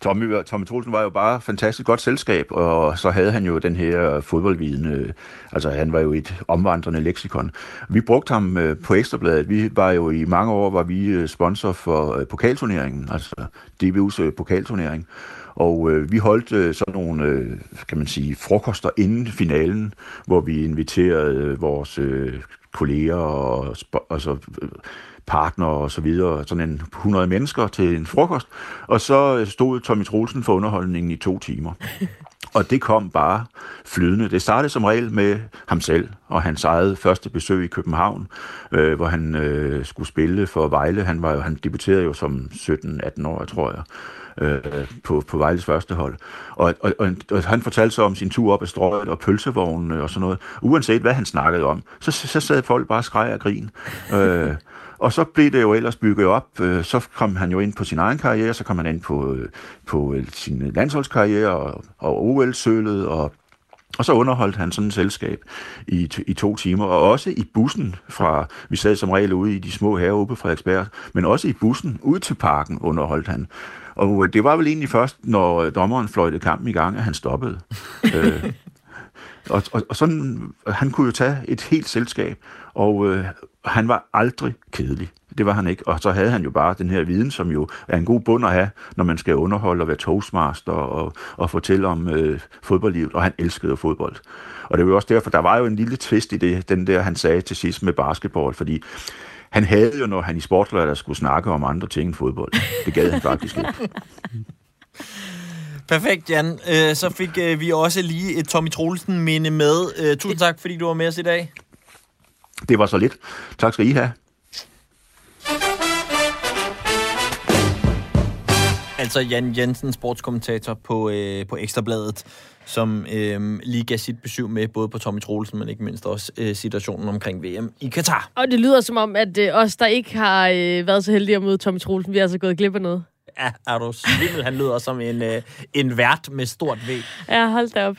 Tommy, Tommy Troelsen var jo bare fantastisk godt selskab, og så havde han jo den her fodboldviden. Øh, altså, han var jo et omvandrende leksikon. Vi brugte ham øh, på Ekstrabladet. Vi var jo i mange år, var vi øh, sponsor for øh, pokalturneringen, altså DBU's øh, pokalturnering. Og øh, vi holdt øh, sådan nogle, øh, kan man sige, frokoster inden finalen, hvor vi inviterede øh, vores øh, kolleger og, og så, altså, øh, partner og så videre, sådan en 100 mennesker til en frokost, og så stod Tommy Troelsen for underholdningen i to timer. Og det kom bare flydende. Det startede som regel med ham selv og hans eget første besøg i København, øh, hvor han øh, skulle spille for Vejle. Han, var, han debuterede jo som 17-18 år, tror jeg øh, på, på Vejles første hold. Og, og, og, og han fortalte så om sin tur op ad strøget og pølsevognen og sådan noget. Uanset hvad han snakkede om, så, så sad folk bare og skreg af grin. Øh, og så blev det jo ellers bygget op. Øh, så kom han jo ind på sin egen karriere, så kom han ind på, øh, på øh, sin landsholdskarriere og, og OL-sølet og og så underholdt han sådan et selskab i, i to timer, og også i bussen fra, vi sad som regel ude i de små haver ude på Frederiksberg, men også i bussen ud til parken underholdt han. Og det var vel egentlig først, når dommeren fløjtede kampen i gang, at han stoppede. øh, og, og, og sådan, han kunne jo tage et helt selskab, og øh, han var aldrig kedelig. Det var han ikke. Og så havde han jo bare den her viden, som jo er en god bund at have, når man skal underholde og være toastmaster og, og fortælle om øh, fodboldlivet. Og han elskede fodbold. Og det var jo også derfor, der var jo en lille twist i det, den der, han sagde til sidst med basketball, fordi han havde jo, når han i sportlørdag skulle snakke om andre ting end fodbold. Det gad han faktisk ikke. Perfekt, Jan. Øh, så fik øh, vi også lige et Tommy Troelsen minde med. Øh, tusind tak, fordi du var med os i dag. Det var så lidt. Tak skal I have. Altså Jan Jensen, sportskommentator på, øh, på Ekstrabladet, som øh, lige gav sit besøg med, både på Tommy Troelsen, men ikke mindst også øh, situationen omkring VM i Katar. Og det lyder som om, at øh, os, der ikke har øh, været så heldige at møde Tommy Troelsen, vi har altså gået glip af noget. Ja, er du svimmel? Han lyder som en, øh, en vært med stort V. Ja, hold da op.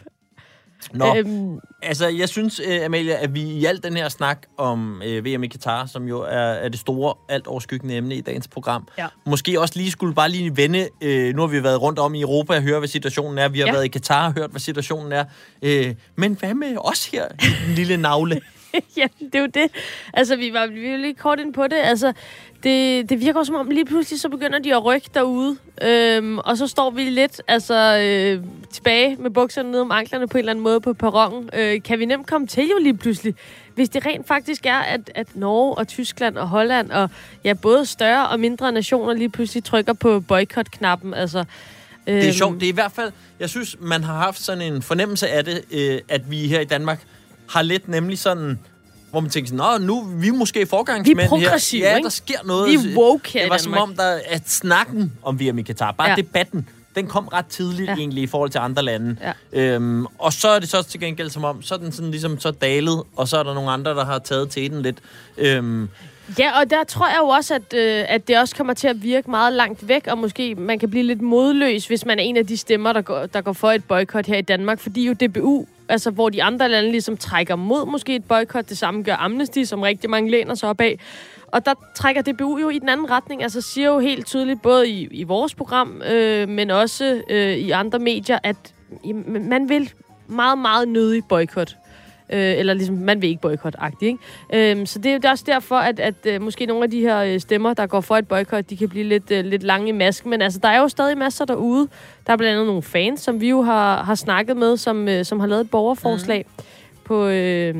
Nå, øhm, altså jeg synes, uh, Amalia, at vi i al den her snak om uh, øh, VM i Katar, som jo er, er det store, alt overskyggende emne i dagens program, ja. måske også lige skulle bare lige vende, uh, nu har vi været rundt om i Europa og høre, hvad situationen er, vi har ja. været i Katar og hørt, hvad situationen er, uh, men hvad med os her lille navle? ja, det er jo det. Altså, vi var, vi var lige kort ind på det. Altså, det, det virker som om lige pludselig så begynder de at rykke derude. Øhm, og så står vi lidt altså, øh, tilbage med bukserne ned om anklerne på en eller anden måde på perronen. Øh, kan vi nemt komme til jo lige pludselig, hvis det rent faktisk er, at, at Norge og Tyskland og Holland og ja, både større og mindre nationer lige pludselig trykker på boykot-knappen. Altså, øhm, det er sjovt. Det er i hvert fald, jeg synes, man har haft sådan en fornemmelse af det, øh, at vi her i Danmark har lidt nemlig sådan hvor man tænker sådan, nu er vi måske forgangsmænd her. Vi er progressive, her. Ja, der sker noget. Vi er woke her Det var som om, der, at snakken om VM i Katar, bare ja. debatten, den kom ret tidligt ja. egentlig i forhold til andre lande. Ja. Øhm, og så er det så til gengæld som om, så er den sådan ligesom så dalet, og så er der nogle andre, der har taget til den lidt. Øhm, Ja, og der tror jeg jo også, at, øh, at det også kommer til at virke meget langt væk, og måske man kan blive lidt modløs, hvis man er en af de stemmer, der går, der går for et boykot her i Danmark. Fordi jo DBU, altså hvor de andre lande ligesom trækker mod måske et boykot, det samme gør Amnesty, som rigtig mange læner sig op af. Og der trækker DBU jo i den anden retning, altså siger jo helt tydeligt, både i, i vores program, øh, men også øh, i andre medier, at man vil meget, meget nødig boykot. Øh, eller ligesom, man vil ikke boykot-agtigt, ikke? Øh, så det er jo også derfor, at, at øh, måske nogle af de her øh, stemmer, der går for et boykot, de kan blive lidt, øh, lidt lange i masken. Men altså, der er jo stadig masser derude. Der er blandt andet nogle fans, som vi jo har, har snakket med, som, øh, som har lavet et borgerforslag mm. på... Øh,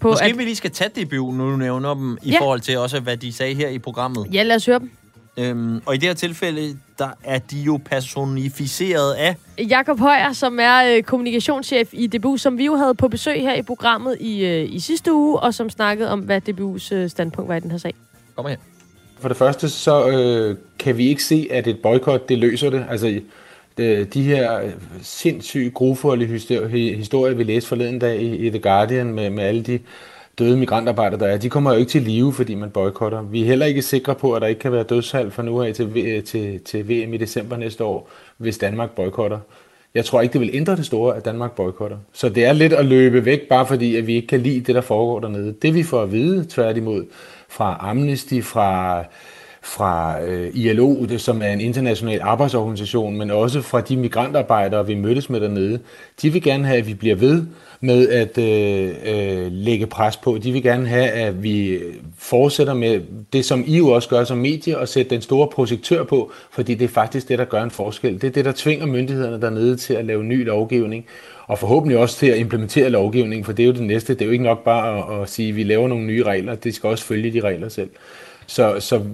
på Måske at, vi lige skal tage DBU, nu du nævner dem, i ja. forhold til også, hvad de sagde her i programmet. Ja, lad os høre dem. Øhm, og i det her tilfælde, der er de jo personificeret af... Jakob Højer, som er øh, kommunikationschef i DBU, som vi jo havde på besøg her i programmet i, øh, i sidste uge, og som snakkede om, hvad DBU's øh, standpunkt var i den her sag. Kom her. For det første, så øh, kan vi ikke se, at et boykot, det løser det. Altså, de, de her sindssyge, grufulde historier, vi læste forleden dag i, i The Guardian, med, med alle de døde migrantarbejdere, der er, de kommer jo ikke til live, fordi man boykotter. Vi er heller ikke sikre på, at der ikke kan være dødsfald fra nu af til, øh, til, til VM i december næste år, hvis Danmark boykotter. Jeg tror ikke, det vil ændre det store, at Danmark boykotter. Så det er lidt at løbe væk, bare fordi at vi ikke kan lide det, der foregår dernede. Det vi får at vide, tværtimod, fra Amnesty, fra fra øh, ILO, det, som er en international arbejdsorganisation, men også fra de migrantarbejdere, vi mødtes med dernede. De vil gerne have, at vi bliver ved med at øh, øh, lægge pres på. De vil gerne have, at vi fortsætter med det, som I jo også gør som medie, og sætte den store projektør på, fordi det er faktisk det, der gør en forskel. Det er det, der tvinger myndighederne dernede til at lave ny lovgivning, og forhåbentlig også til at implementere lovgivning, for det er jo det næste. Det er jo ikke nok bare at, at sige, at vi laver nogle nye regler. Det skal også følge de regler selv. Så, så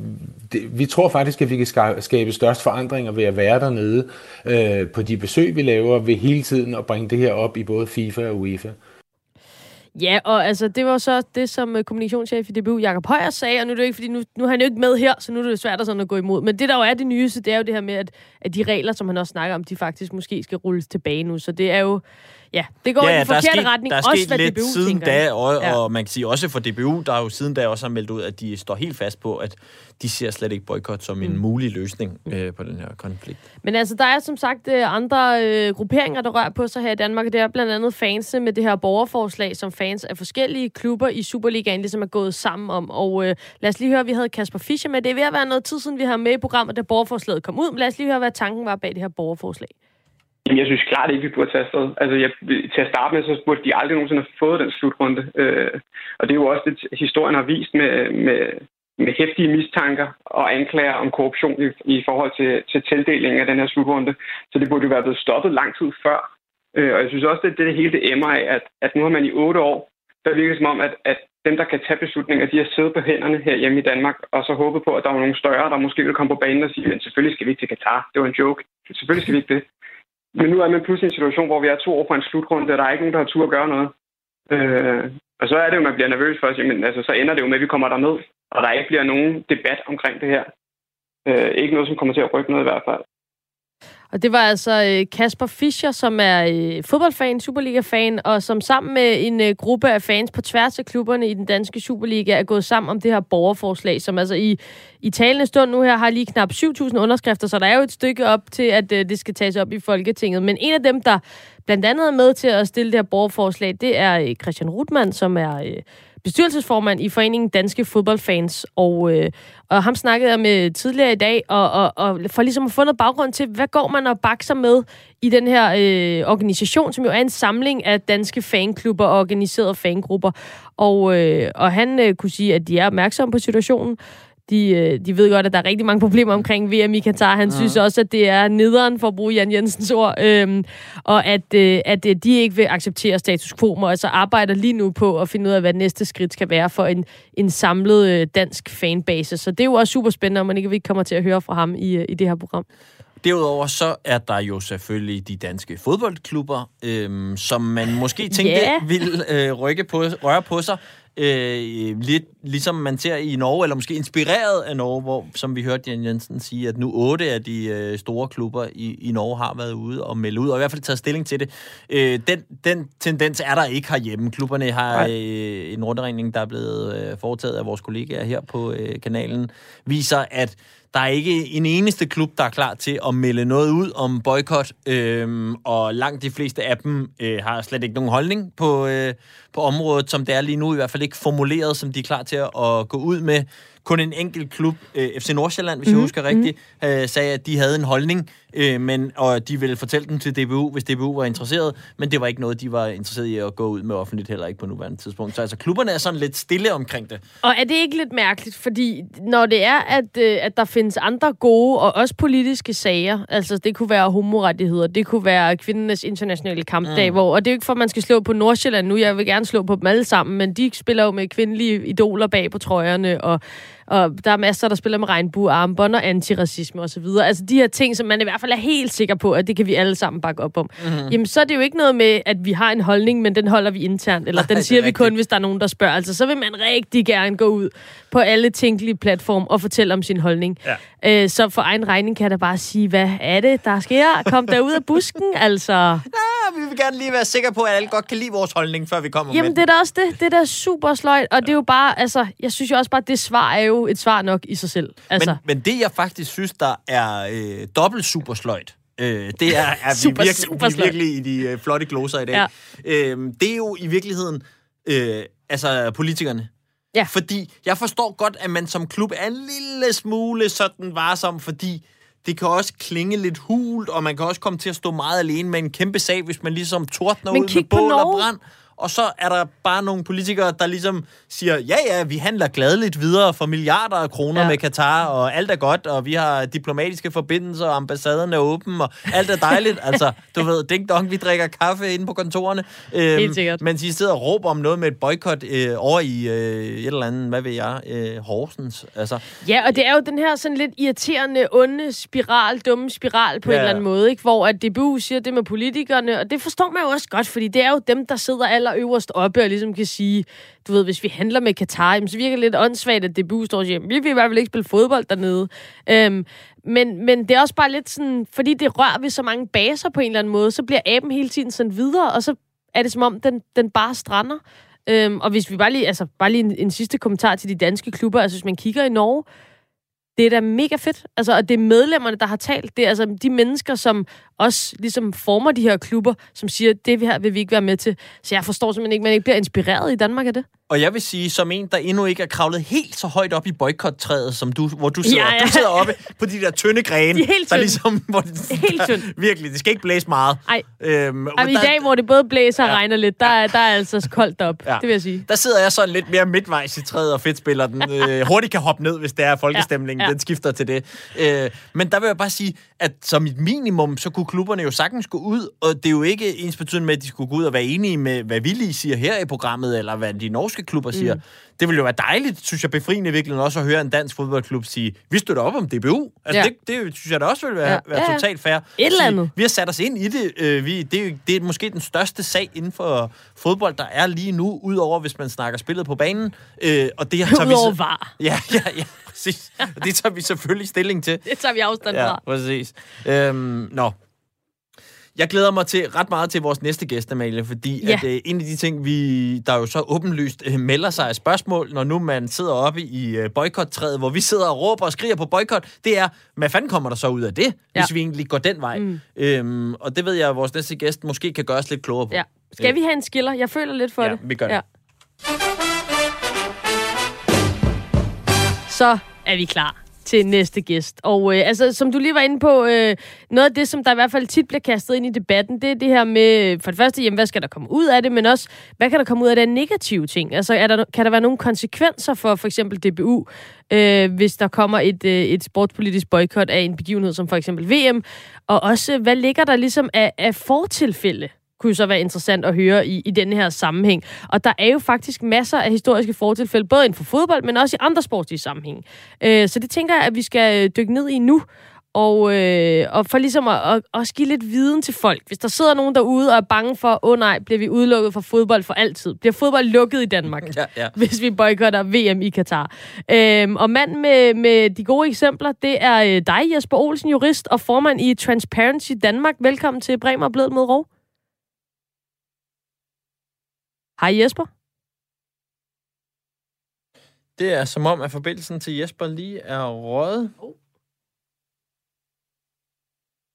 det, vi tror faktisk, at vi kan skabe størst forandringer ved at være dernede øh, på de besøg, vi laver, ved hele tiden at bringe det her op i både FIFA og UEFA. Ja, og altså, det var så det, som øh, kommunikationschef i DBU, Jakob Højer, sagde, og nu er det ikke, fordi nu, nu er han jo ikke med her, så nu er det svært at, sådan at gå imod. Men det, der jo er det nyeste, det er jo det her med, at, at de regler, som han også snakker om, de faktisk måske skal rulles tilbage nu. Så det er jo, Ja, det går ja, i den forkerte sket, retning, der er også hvad lidt DBU siden da, og, ja. og man kan sige også for DBU, der er jo siden da også har meldt ud, at de står helt fast på, at de ser slet ikke boykot som en mm. mulig løsning øh, på den her konflikt. Men altså, der er som sagt øh, andre øh, grupperinger, der rører på sig her i Danmark. Det er blandt andet fans med det her borgerforslag, som fans af forskellige klubber i Superligaen ligesom er gået sammen om. Og øh, lad os lige høre, vi havde Kasper Fischer med. Det er ved at være noget tid siden, vi har med i programmet, da borgerforslaget kom ud. Men lad os lige høre, hvad tanken var bag det her borgerforslag. Jamen, jeg synes klart ikke, vi burde tage afsted. Altså, jeg, til at starte med, så burde de aldrig nogensinde have fået den slutrunde. Øh, og det er jo også det, historien har vist med, med, med hæftige mistanker og anklager om korruption i, i forhold til, til tildelingen af den her slutrunde. Så det burde jo være blevet stoppet lang tid før. Øh, og jeg synes også, at det, det hele det emmer af, at, at nu har man i otte år, der virker som om, at, at dem, der kan tage beslutninger, de har siddet på hænderne her hjemme i Danmark, og så håbet på, at der var nogle større, der måske ville komme på banen og sige, at selvfølgelig skal vi ikke til Katar. Det var en joke. Selvfølgelig skal vi ikke det. Men nu er man pludselig i en situation, hvor vi er to år fra en slutrunde, og der er ikke nogen, der har tur at gøre noget. Øh, og så er det jo, man bliver nervøs for at sige, men altså, så ender det jo med, at vi kommer derned, og der ikke bliver nogen debat omkring det her. Øh, ikke noget, som kommer til at rykke noget i hvert fald. Og det var altså øh, Kasper Fischer, som er øh, fodboldfan, Superliga-fan, og som sammen med en øh, gruppe af fans på tværs af klubberne i den danske Superliga er gået sammen om det her borgerforslag, som altså i, i talende stund nu her har lige knap 7.000 underskrifter, så der er jo et stykke op til, at det skal tages op i Folketinget. Men en af dem, der blandt andet er med til at stille det her borgerforslag, det er Christian Rutmann, som er bestyrelsesformand i Foreningen Danske Fodboldfans, og, øh, og ham snakkede jeg med tidligere i dag, og, og, og for ligesom at få noget baggrund til, hvad går man og bakser med i den her øh, organisation, som jo er en samling af danske fanklubber og organiserede fangrupper. Og, øh, og han øh, kunne sige, at de er opmærksomme på situationen, de, øh, de ved godt, at der er rigtig mange problemer omkring VM i Katar. Han ja. synes også, at det er nederen, for at bruge Jan Jensens ord, øhm, og at, øh, at øh, de ikke vil acceptere status quo, og altså arbejder lige nu på at finde ud af, hvad næste skridt skal være for en, en samlet øh, dansk fanbase. Så det er jo også super spændende, om man ikke, vi kommer til at høre fra ham i, i det her program. Derudover så er der jo selvfølgelig de danske fodboldklubber, øhm, som man måske tænkte yeah. ville øh, rykke på, røre på sig øh, lidt ligesom man ser i Norge, eller måske inspireret af Norge, hvor, som vi hørte Jan Jensen sige, at nu otte af de øh, store klubber i, i Norge har været ude og melde ud, og i hvert fald taget stilling til det. Øh, den, den tendens er der ikke herhjemme. Klubberne har øh, en rundregning, der er blevet øh, foretaget af vores kollegaer her på øh, kanalen, viser, at der er ikke en eneste klub, der er klar til at melde noget ud om boykot, øhm, og langt de fleste af dem øh, har slet ikke nogen holdning på, øh, på området, som det er lige nu, i hvert fald formuleret, som de er klar til at, at gå ud med. Kun en enkelt klub, øh, FC Nordsjælland, hvis mm-hmm. jeg mhm. husker rigtigt, øh, sagde, at de havde en holdning, øh, men, og de ville fortælle den til DBU, hvis DBU var interesseret, men det var ikke noget, de var interesseret i at gå ud med offentligt, heller ikke på nuværende tidspunkt. Så altså, klubberne er sådan lidt stille omkring det. Og er det ikke lidt mærkeligt, fordi når det er, at, øh, at der findes andre gode og også politiske sager, altså det kunne være homorettigheder, det kunne være kvindernes internationale kampdag, mm. hvor, og det er jo ikke for, at man skal slå på Nordsjælland nu, jeg vil gerne slå på dem alle sammen, men de spiller jo med kvindelige idoler bag på trøjerne, og og der er masser, der spiller med regnbuearmbånd og antiracisme osv. Altså de her ting, som man i hvert fald er helt sikker på, at det kan vi alle sammen bakke op om. Mm-hmm. Jamen så er det jo ikke noget med, at vi har en holdning, men den holder vi internt, eller den siger vi kun, hvis der er nogen, der spørger. Altså så vil man rigtig gerne gå ud på alle tænkelige platforme og fortælle om sin holdning. Ja. Øh, så for egen regning kan jeg da bare sige, hvad er det, der sker? Kom der ud af busken, altså. Ja, vi vil gerne lige være sikre på, at alle godt kan lide vores holdning, før vi kommer Jamen, med det er da også det. Det er da super sløjt, og det er jo bare, altså, jeg synes jo også bare, at det svar er jo et svar nok i sig selv. Altså. Men, men det, jeg faktisk synes, der er øh, dobbelt super sløjt, Øh, det er, er super, vi, virkelig, super vi virkelig i de øh, flotte gloser i dag. Ja. Øh, det er jo i virkeligheden øh, altså politikerne, Ja. Fordi jeg forstår godt, at man som klub er en lille smule sådan varsom, fordi det kan også klinge lidt hult, og man kan også komme til at stå meget alene med en kæmpe sag, hvis man ligesom tordner Men ud med bål og brand og så er der bare nogle politikere, der ligesom siger, ja, ja, vi handler gladeligt videre for milliarder af kroner ja. med Katar, og alt er godt, og vi har diplomatiske forbindelser, og ambassaden er åben, og alt er dejligt. altså, du ved, ding dong, vi drikker kaffe inde på kontorerne. Øhm, Helt sikkert. Men de sidder og råber om noget med et boykot øh, over i øh, et eller andet, hvad ved jeg, øh, Horsens. Altså. Ja, og det er jo den her sådan lidt irriterende, onde spiral, dumme spiral på ja. en eller anden måde, ikke? hvor at DBU siger det med politikerne, og det forstår man jo også godt, fordi det er jo dem, der sidder allerøverst oppe og ligesom kan sige, du ved, hvis vi handler med Katar, så virker det lidt åndssvagt, at DBU står og siger, vi vil i hvert fald ikke spille fodbold dernede. Øhm, men, men det er også bare lidt sådan, fordi det rører ved så mange baser på en eller anden måde, så bliver aben hele tiden sendt videre, og så er det som om, den, den bare strander. Øhm, og hvis vi bare lige, altså bare lige en, en sidste kommentar til de danske klubber, altså hvis man kigger i Norge, det er da mega fedt. Altså, og det er medlemmerne, der har talt. Det er altså de mennesker, som også ligesom former de her klubber, som siger, det her vil vi ikke være med til. Så jeg forstår simpelthen ikke, at man ikke bliver inspireret i Danmark af det. Og jeg vil sige, som en, der endnu ikke er kravlet helt så højt op i boykottræet, som du, hvor du sidder, ja, ja. du sidder oppe på de der tynde grene. De er helt tynde. Ligesom, hvor det, helt tynde. Virkelig, det skal ikke blæse meget. Ej. Øhm, Ej, i dag, hvor det både blæser og ja. regner lidt, der, er, der er altså koldt op. Ja. Det vil jeg sige. Der sidder jeg sådan lidt mere midtvejs i træet og fedt spiller den. øh, hurtigt kan hoppe ned, hvis det er folkestemningen. Ja. Ja. Den skifter til det. Øh, men der vil jeg bare sige, at som et minimum, så kunne klubberne jo sagtens gå ud, og det er jo ikke ens betydende med, at de skulle gå ud og være enige med, hvad vi lige siger her i programmet, eller hvad de norske klubber siger. Mm det ville jo være dejligt, synes jeg, befriende virkelig også at høre en dansk fodboldklub sige, vi støtter op om DBU. Altså, ja. det, det synes jeg da også ville være, ja. være ja. totalt fair. Et eller andet. Vi har sat os ind i det. Øh, vi, det, er, det er måske den største sag inden for fodbold, der er lige nu, udover hvis man snakker spillet på banen. Øh, og det tager udover vi så, var. Ja, ja, ja, præcis. Det tager vi selvfølgelig stilling til. Det tager vi afstand fra. Ja, præcis. Øhm, nå, jeg glæder mig til ret meget til vores næste gæst, Amalie, fordi ja. at, uh, en af de ting, vi, der jo så åbenlyst uh, melder sig af spørgsmål, når nu man sidder oppe i uh, boykottræet, hvor vi sidder og råber og skriger på boykot, det er, hvad fanden kommer der så ud af det, ja. hvis vi egentlig går den vej? Mm. Øhm, og det ved jeg, at vores næste gæst måske kan gøre os lidt klogere på. Ja. Skal vi have en skiller? Jeg føler lidt for ja, det. vi gør det. Ja. Så er vi klar til næste gæst. Og øh, altså, som du lige var inde på, øh, noget af det, som der i hvert fald tit bliver kastet ind i debatten, det er det her med, for det første, jamen, hvad skal der komme ud af det, men også, hvad kan der komme ud af det negative ting? Altså, er der, kan der være nogle konsekvenser for for eksempel DBU, øh, hvis der kommer et, øh, et sportspolitisk boykot af en begivenhed som for eksempel VM? Og også, hvad ligger der ligesom af, af fortilfælde kunne så være interessant at høre i, i denne her sammenhæng. Og der er jo faktisk masser af historiske fortilfælde, både inden for fodbold, men også i andre sportslige sammenhæng. Øh, så det tænker jeg, at vi skal dykke ned i nu. Og, øh, og for ligesom at, at, at give lidt viden til folk. Hvis der sidder nogen derude og er bange for, åh oh, nej, bliver vi udelukket fra fodbold for altid? Bliver fodbold lukket i Danmark, ja, ja. hvis vi boykotter VM i Katar? Øhm, og mand med, med de gode eksempler, det er øh, dig, Jesper Olsen, jurist og formand i Transparency Danmark. Velkommen til Bremer Blød med Rov. Hej Jesper. Det er som om, at forbindelsen til Jesper lige er røget. Oh.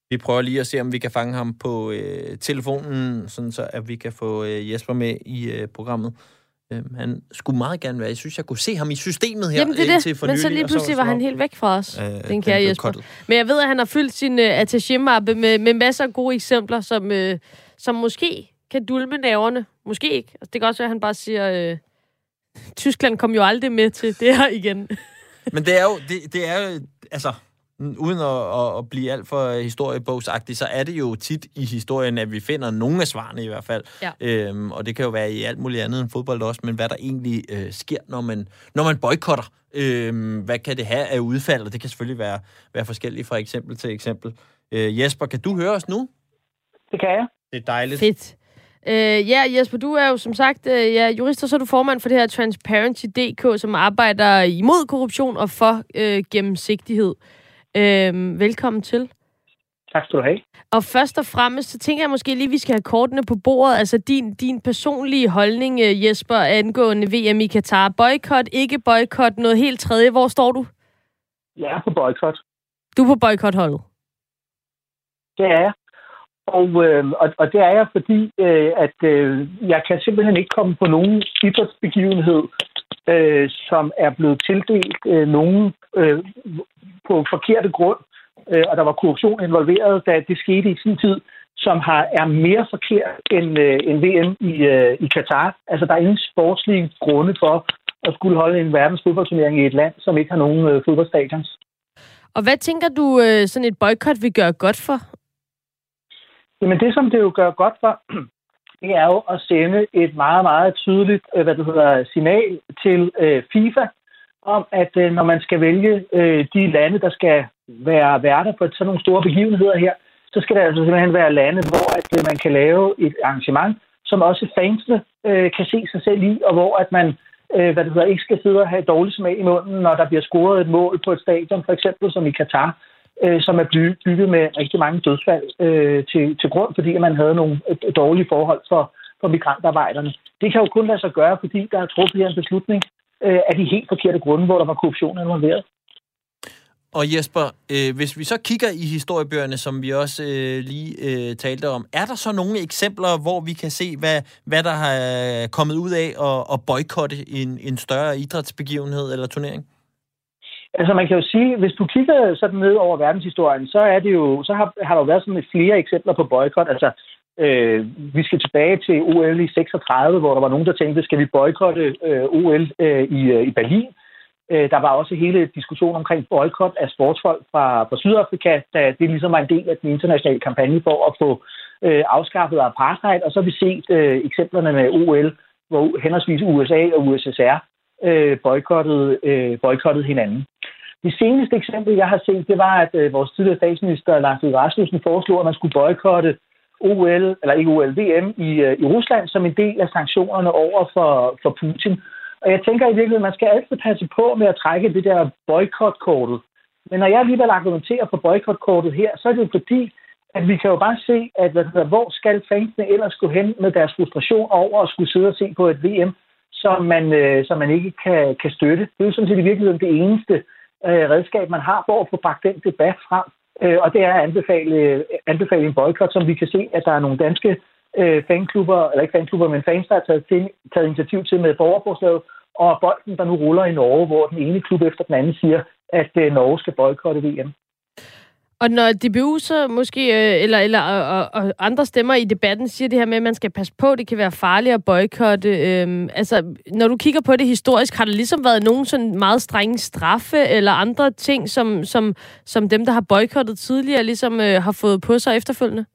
Vi prøver lige at se, om vi kan fange ham på øh, telefonen, sådan så at vi kan få øh, Jesper med i øh, programmet. Øh, han skulle meget gerne være. Jeg synes, jeg kunne se ham i systemet her. Jamen, det er det. Men så lige pludselig så var, var han helt væk fra os, øh, den kære Jesper. Kottet. Men jeg ved, at han har fyldt sin øh, attaché-mappe med, med masser af gode eksempler, som, øh, som måske kan dulme næverne. Måske ikke. Altså, det kan også være, at han bare siger, øh, Tyskland kom jo aldrig med til det her igen. Men det er jo, det, det er jo altså, uden at, at blive alt for historiebogsagtig, så er det jo tit i historien, at vi finder nogle af svarene i hvert fald. Ja. Øhm, og det kan jo være i alt muligt andet end fodbold også, men hvad der egentlig øh, sker, når man, når man boykotter. Øhm, hvad kan det have af udfald? Og det kan selvfølgelig være, være forskelligt fra eksempel til eksempel. Øh, Jesper, kan du høre os nu? Det kan jeg. Det er dejligt. Fedt. Øh, ja, Jesper, du er jo som sagt øh, ja, jurist, og så er du formand for det her Transparency.dk, som arbejder imod korruption og for øh, gennemsigtighed. Øh, velkommen til. Tak skal du have. Og først og fremmest, så tænker jeg måske lige, at vi skal have kortene på bordet. Altså din, din personlige holdning, øh, Jesper, angående VM i Katar. Boykot, ikke boykot, noget helt tredje. Hvor står du? Jeg er på boykot. Du er på boykotholdet? Det er jeg. Og, øh, og, og det er jeg, fordi øh, at øh, jeg kan simpelthen ikke komme på nogen idrætsbegivenhed, øh, som er blevet tildelt øh, nogen øh, på forkerte grund, øh, og der var korruption involveret, da det skete i sin tid, som har, er mere forkert end, øh, end VM i, øh, i Katar. Altså, der er ingen sportslige grunde for at skulle holde en verdensfodboldturnering i et land, som ikke har nogen øh, fodboldstadions. Og hvad tænker du, øh, sådan et boykot vil gøre godt for? Jamen det, som det jo gør godt for, det er jo at sende et meget, meget tydeligt øh, hvad det hedder, signal til øh, FIFA, om at øh, når man skal vælge øh, de lande, der skal være værter på sådan nogle store begivenheder her, så skal det altså simpelthen være lande, hvor at øh, man kan lave et arrangement, som også fansene øh, kan se sig selv i, og hvor at man øh, hvad det hedder, ikke skal sidde og have dårlig smag i munden, når der bliver scoret et mål på et stadion, for eksempel som i Katar, øh, som er bygget med rigtig mange dødsfald øh, til, til grund, fordi man havde nogle øh, dårlige forhold for, for migrantarbejderne. Det kan jo kun lade sig gøre, fordi der er truffet her en beslutning øh, af de helt forkerte grunde, hvor der var korruption involveret. Og Jesper, øh, hvis vi så kigger i historiebøgerne, som vi også øh, lige øh, talte om, er der så nogle eksempler, hvor vi kan se, hvad, hvad der har øh, kommet ud af at, at boykotte en, en større idrætsbegivenhed eller turnering? Altså man kan jo sige, hvis du kigger sådan ned over verdenshistorien, så er det jo, så har, har der jo været sådan flere eksempler på boykot. Altså øh, vi skal tilbage til OL i 36, hvor der var nogen, der tænkte, skal vi boykotte øh, OL øh, i, øh, i Berlin? Øh, der var også hele diskussionen omkring boykot af sportsfolk fra, fra Sydafrika, da det ligesom var en del af den internationale kampagne for at få øh, afskaffet apartheid. Og så har vi set øh, eksemplerne med OL, hvor henholdsvis USA og USSR øh, boykottede, øh, boykottede hinanden. Det seneste eksempel, jeg har set, det var, at øh, vores tidligere statsminister Lars Løkke Rasmussen foreslog, at man skulle boykotte OL, eller ikke OL, VM i, øh, i Rusland som en del af sanktionerne over for, for Putin. Og jeg tænker i virkeligheden, at man skal altid passe på med at trække det der boykotkortet. Men når jeg alligevel argumenterer for boykotkortet her, så er det jo fordi, at vi kan jo bare se, at hvad hedder, hvor skal fansene ellers gå hen med deres frustration over at skulle sidde og se på et VM, som man, øh, som man ikke kan, kan støtte. Det er jo sådan set i virkeligheden det eneste øh, redskab, man har for at få bragt den debat frem. Øh, og det er at anbefale, øh, anbefale en boykot, som vi kan se, at der er nogle danske øh, fanklubber, eller ikke fanklubber, men fans, der har taget, til, taget initiativ til med borgerforslaget, og bolden, der nu ruller i Norge, hvor den ene klub efter den anden siger, at øh, Norge skal boykotte VM. Og når DBU så måske, øh, eller, eller og, og andre stemmer i debatten siger det her med, at man skal passe på, det kan være farligt at boykotte. Øh, altså, når du kigger på det historisk, har der ligesom været nogen sådan meget strenge straffe eller andre ting, som, som, som dem, der har boykottet tidligere, ligesom øh, har fået på sig efterfølgende?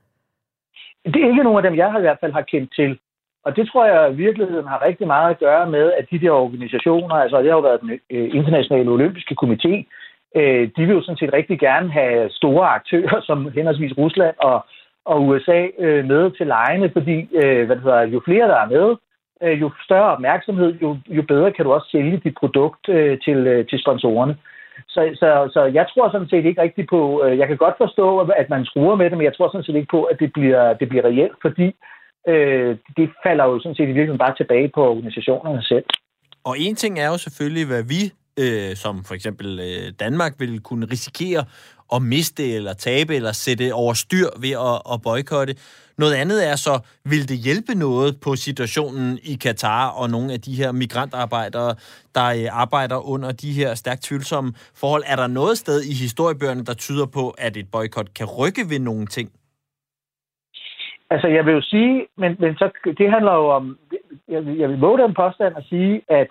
Det er ikke nogen af dem, jeg har i hvert fald har kendt til. Og det tror jeg i virkeligheden har rigtig meget at gøre med, at de der organisationer, altså det har jo været den øh, internationale olympiske komité, øh, de vil jo sådan set rigtig gerne have store aktører som henholdsvis Rusland og, og USA øh, med til lejene, fordi øh, hvad det hedder, jo flere der er med, øh, jo større opmærksomhed, jo, jo bedre kan du også sælge dit produkt øh, til, til sponsorerne. Så, så, så jeg tror sådan set ikke rigtigt på, jeg kan godt forstå, at man skruer med det, men jeg tror sådan set ikke på, at det bliver, det bliver reelt, fordi øh, det falder jo sådan set i virkeligheden bare tilbage på organisationerne selv. Og en ting er jo selvfølgelig, hvad vi øh, som for eksempel øh, Danmark vil kunne risikere at miste eller tabe eller sætte over styr ved at, at boykotte. Noget andet er så, vil det hjælpe noget på situationen i Katar og nogle af de her migrantarbejdere, der øh, arbejder under de her stærkt tvivlsomme forhold? Er der noget sted i historiebøgerne, der tyder på, at et boykot kan rykke ved nogle ting? Altså, jeg vil jo sige, men, men så, det handler jo om, jeg, jeg vil våge den påstand at sige, at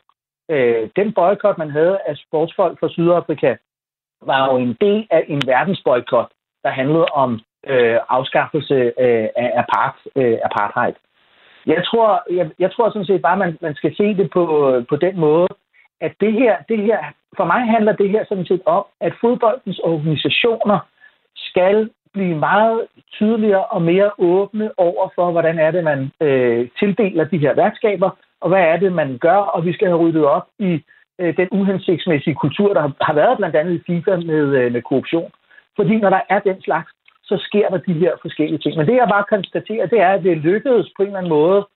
øh, den boykot, man havde af sportsfolk fra Sydafrika, var jo en del af en verdensboykot, der handlede om øh, afskaffelse øh, af apart, øh, apartheid. Jeg tror, jeg, jeg tror sådan set bare, man, man skal se det på, på den måde, at det her, det her, for mig handler det her sådan set om, at fodboldens organisationer skal blive meget tydeligere og mere åbne over for, hvordan er det, man øh, tildeler de her værtskaber, og hvad er det, man gør, og vi skal have ryddet op i øh, den uhensigtsmæssige kultur, der har været blandt andet i FIFA med, øh, med korruption. Fordi når der er den slags, så sker der de her forskellige ting. Men det, jeg bare konstaterer, det er, at det lykkedes på en eller anden måde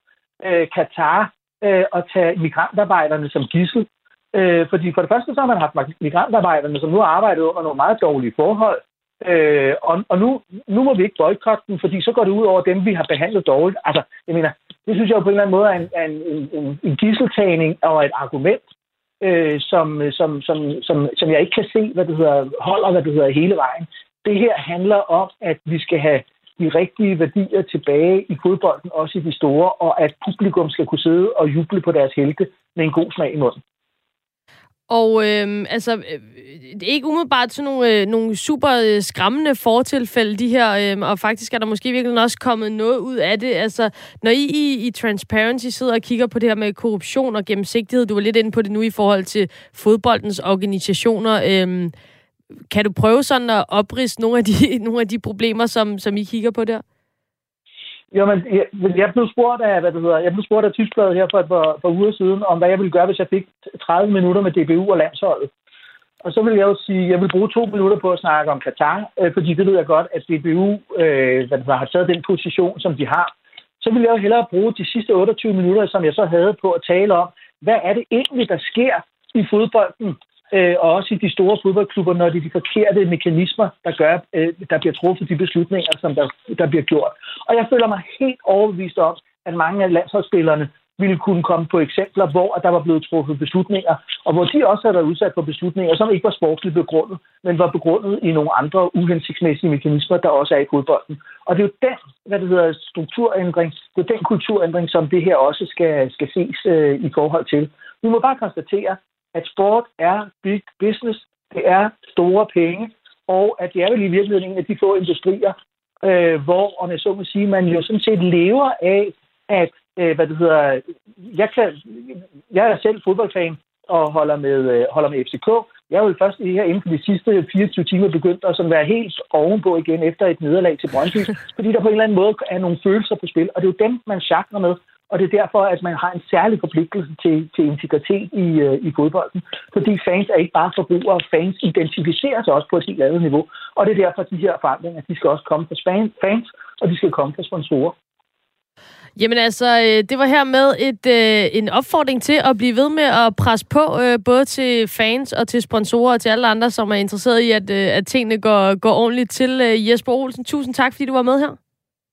øh, Katar øh, at tage migrantarbejderne som gissel. Øh, fordi for det første så har man haft migrantarbejderne, som nu har arbejdet under nogle meget dårlige forhold, Øh, og og nu, nu må vi ikke boykotte den, fordi så går det ud over dem, vi har behandlet dårligt. Altså, jeg mener, det synes jeg jo på en eller anden måde er en, en, en, en gisseltagning og et argument, øh, som, som, som, som, som jeg ikke kan se, hvad det hedder, holder, hvad det hedder, hele vejen. Det her handler om, at vi skal have de rigtige værdier tilbage i fodbolden, også i de store, og at publikum skal kunne sidde og juble på deres helte med en god smag i munden. Og øh, altså, øh, det er ikke umiddelbart sådan nogle, øh, nogle super øh, skræmmende fortilfælde, de her, øh, og faktisk er der måske virkelig også kommet noget ud af det. Altså, når I, I i Transparency sidder og kigger på det her med korruption og gennemsigtighed, du var lidt inde på det nu i forhold til fodboldens organisationer, øh, kan du prøve sådan at opriste nogle af de, nogle af de problemer, som, som I kigger på der? Jo, men jeg, jeg blev spurgt af, hvad det hedder, jeg blev spurgt af Tyskland her for et par, par uger siden, om hvad jeg ville gøre, hvis jeg fik 30 minutter med DBU og landsholdet. Og så vil jeg jo sige, at jeg vil bruge to minutter på at snakke om Katar, øh, fordi det ved jeg godt, at DBU øh, hvad har taget den position, som de har. Så vil jeg jo hellere bruge de sidste 28 minutter, som jeg så havde på at tale om, hvad er det egentlig, der sker i fodbolden, øh, og også i de store fodboldklubber, når det er de forkerte mekanismer, der gør, øh, der bliver truffet de beslutninger, som der, der bliver gjort. Og jeg føler mig helt overbevist om, at mange af landsholdsspillerne ville kunne komme på eksempler, hvor der var blevet truffet beslutninger, og hvor de også havde været udsat for beslutninger, som ikke var sportsligt begrundet, men var begrundet i nogle andre uhensigtsmæssige mekanismer, der også er i fodbolden. Og det er jo den, hvad det hedder, strukturændring, det er den kulturændring, som det her også skal, skal ses øh, i forhold til. Vi må bare konstatere, at sport er big business, det er store penge, og at det er vel i virkeligheden en af de få industrier, øh, hvor, om jeg så må sige, man jo sådan set lever af, at, øh, hvad det hedder, jeg, kan, jeg er selv fodboldfan og holder med, øh, holder med FCK. Jeg er jo først her inden for de sidste 24 timer begyndt at sådan være helt ovenpå igen efter et nederlag til Brøndby, fordi der på en eller anden måde er nogle følelser på spil, og det er jo dem, man chakrer med. Og det er derfor, at man har en særlig forpligtelse til, til integritet i, øh, i fodbolden. Fordi fans er ikke bare forbrugere, fans identificerer sig også på et helt andet niveau. Og det er derfor, at de her forandringer, de skal også komme fra fans, og de skal komme fra sponsorer. Jamen altså, øh, det var her med et, øh, en opfordring til at blive ved med at presse på, øh, både til fans og til sponsorer og til alle andre, som er interesseret i, at, øh, at tingene går, går ordentligt til. Øh, Jesper Olsen, tusind tak, fordi du var med her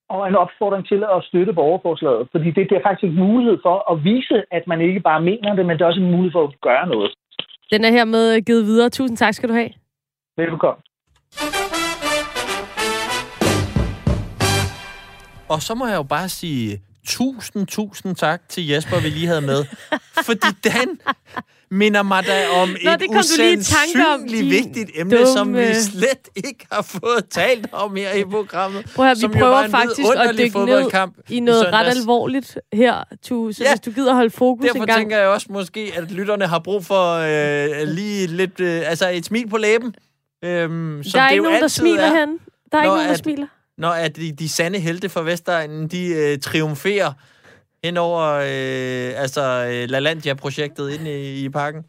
og en opfordring til at støtte borgerforslaget. Fordi det, det er faktisk en mulighed for at vise, at man ikke bare mener det, men det er også en mulighed for at gøre noget. Den er her med givet videre. Tusind tak skal du have. Velkommen. Og så må jeg jo bare sige tusind, tusind tak til Jesper, vi lige havde med. Fordi den minder mig da om Nå, et usandsynligt vigtigt emne, dumme... som vi slet ikke har fået talt om her i programmet. Prøv at, vi prøver faktisk at dykke ned i noget ret alvorligt her, tu, så ja, hvis du gider holde fokus derfor en gang. tænker jeg også måske, at lytterne har brug for øh, lige lidt, øh, altså et smil på læben. Øhm, der er ikke nogen, der smiler er. Der er ikke nogen, der smiler. Når at de, de sande helte fra Vestegnen, de øh, triumferer hen over øh, altså, øh, LaLandia-projektet inde i, i parken.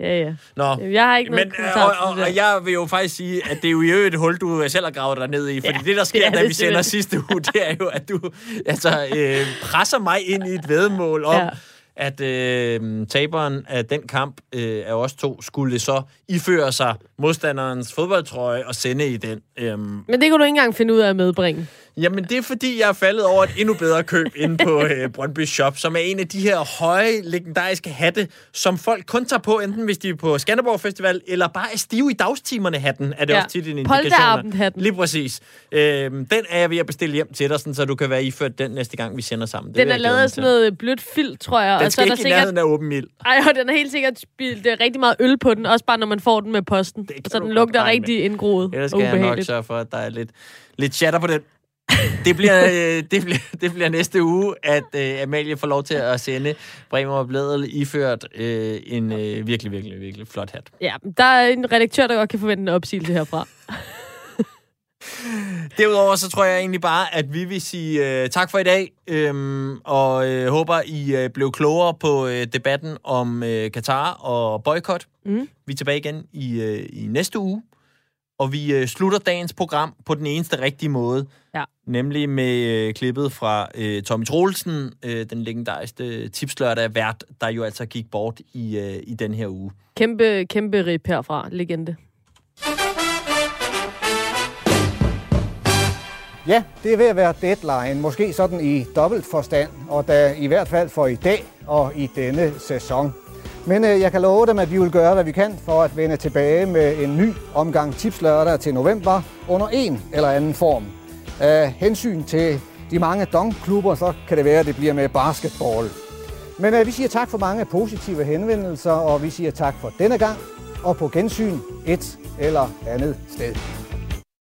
Ja, ja. Nå. Jeg har ikke Men, noget og, og, og, jeg vil jo faktisk sige, at det er jo i øvrigt et hul, du selv har gravet dig ned i. Fordi ja, det, der sker, det da vi sender sidste uge, det er jo, at du altså, øh, presser mig ind i et vedmål om, ja at øh, taberen af den kamp øh, af os to skulle så iføre sig modstanderens fodboldtrøje og sende i den. Øh. Men det kunne du ikke engang finde ud af at medbringe. Jamen, det er fordi, jeg er faldet over et endnu bedre køb inde på øh, Brøndby Shop, som er en af de her høje, legendariske hatte, som folk kun tager på, enten hvis de er på Skanderborg Festival, eller bare er stive i dagstimerne hatten, er det ja. også tit en indikation. Lige præcis. Øh, den er jeg ved at bestille hjem til dig, sådan, så du kan være iført den næste gang, vi sender sammen. Det den er lavet af sådan noget blødt filt, tror jeg. Den skal og så ikke er der sikkert... i af åben mild. Ej, og den er helt sikkert spildt rigtig meget øl på den, også bare når man får den med posten. Så den lugter rigtig indgroet Ellers skal jeg nok sørge for, at der er lidt, lidt chatter på den. Det bliver, øh, det, bliver, det bliver næste uge, at øh, Amalie får lov til at sende Bremer og Blædel iført øh, en øh, virkelig, virkelig, virkelig flot hat. Ja, der er en redaktør, der godt kan forvente en opsigelse herfra. Derudover så tror jeg egentlig bare, at vi vil sige øh, tak for i dag, øhm, og øh, håber, I øh, blev klogere på øh, debatten om øh, Katar og boykot. Mm. Vi er tilbage igen i, øh, i næste uge og vi øh, slutter dagens program på den eneste rigtige måde. Ja. Nemlig med øh, klippet fra øh, Tommy Troelsen, øh, den legendariske tipslørdag vært, der jo altså gik bort i, øh, i den her uge. Kæmpe, kæmpe rip herfra. Legende. Ja, det er ved at være deadline, måske sådan i dobbelt forstand, og da i hvert fald for i dag og i denne sæson. Men øh, jeg kan love dem, at vi vil gøre, hvad vi kan for at vende tilbage med en ny omgang tipslørdag til november under en eller anden form. Af hensyn til de mange dongklubber, så kan det være, at det bliver med basketball. Men øh, vi siger tak for mange positive henvendelser, og vi siger tak for denne gang, og på gensyn et eller andet sted.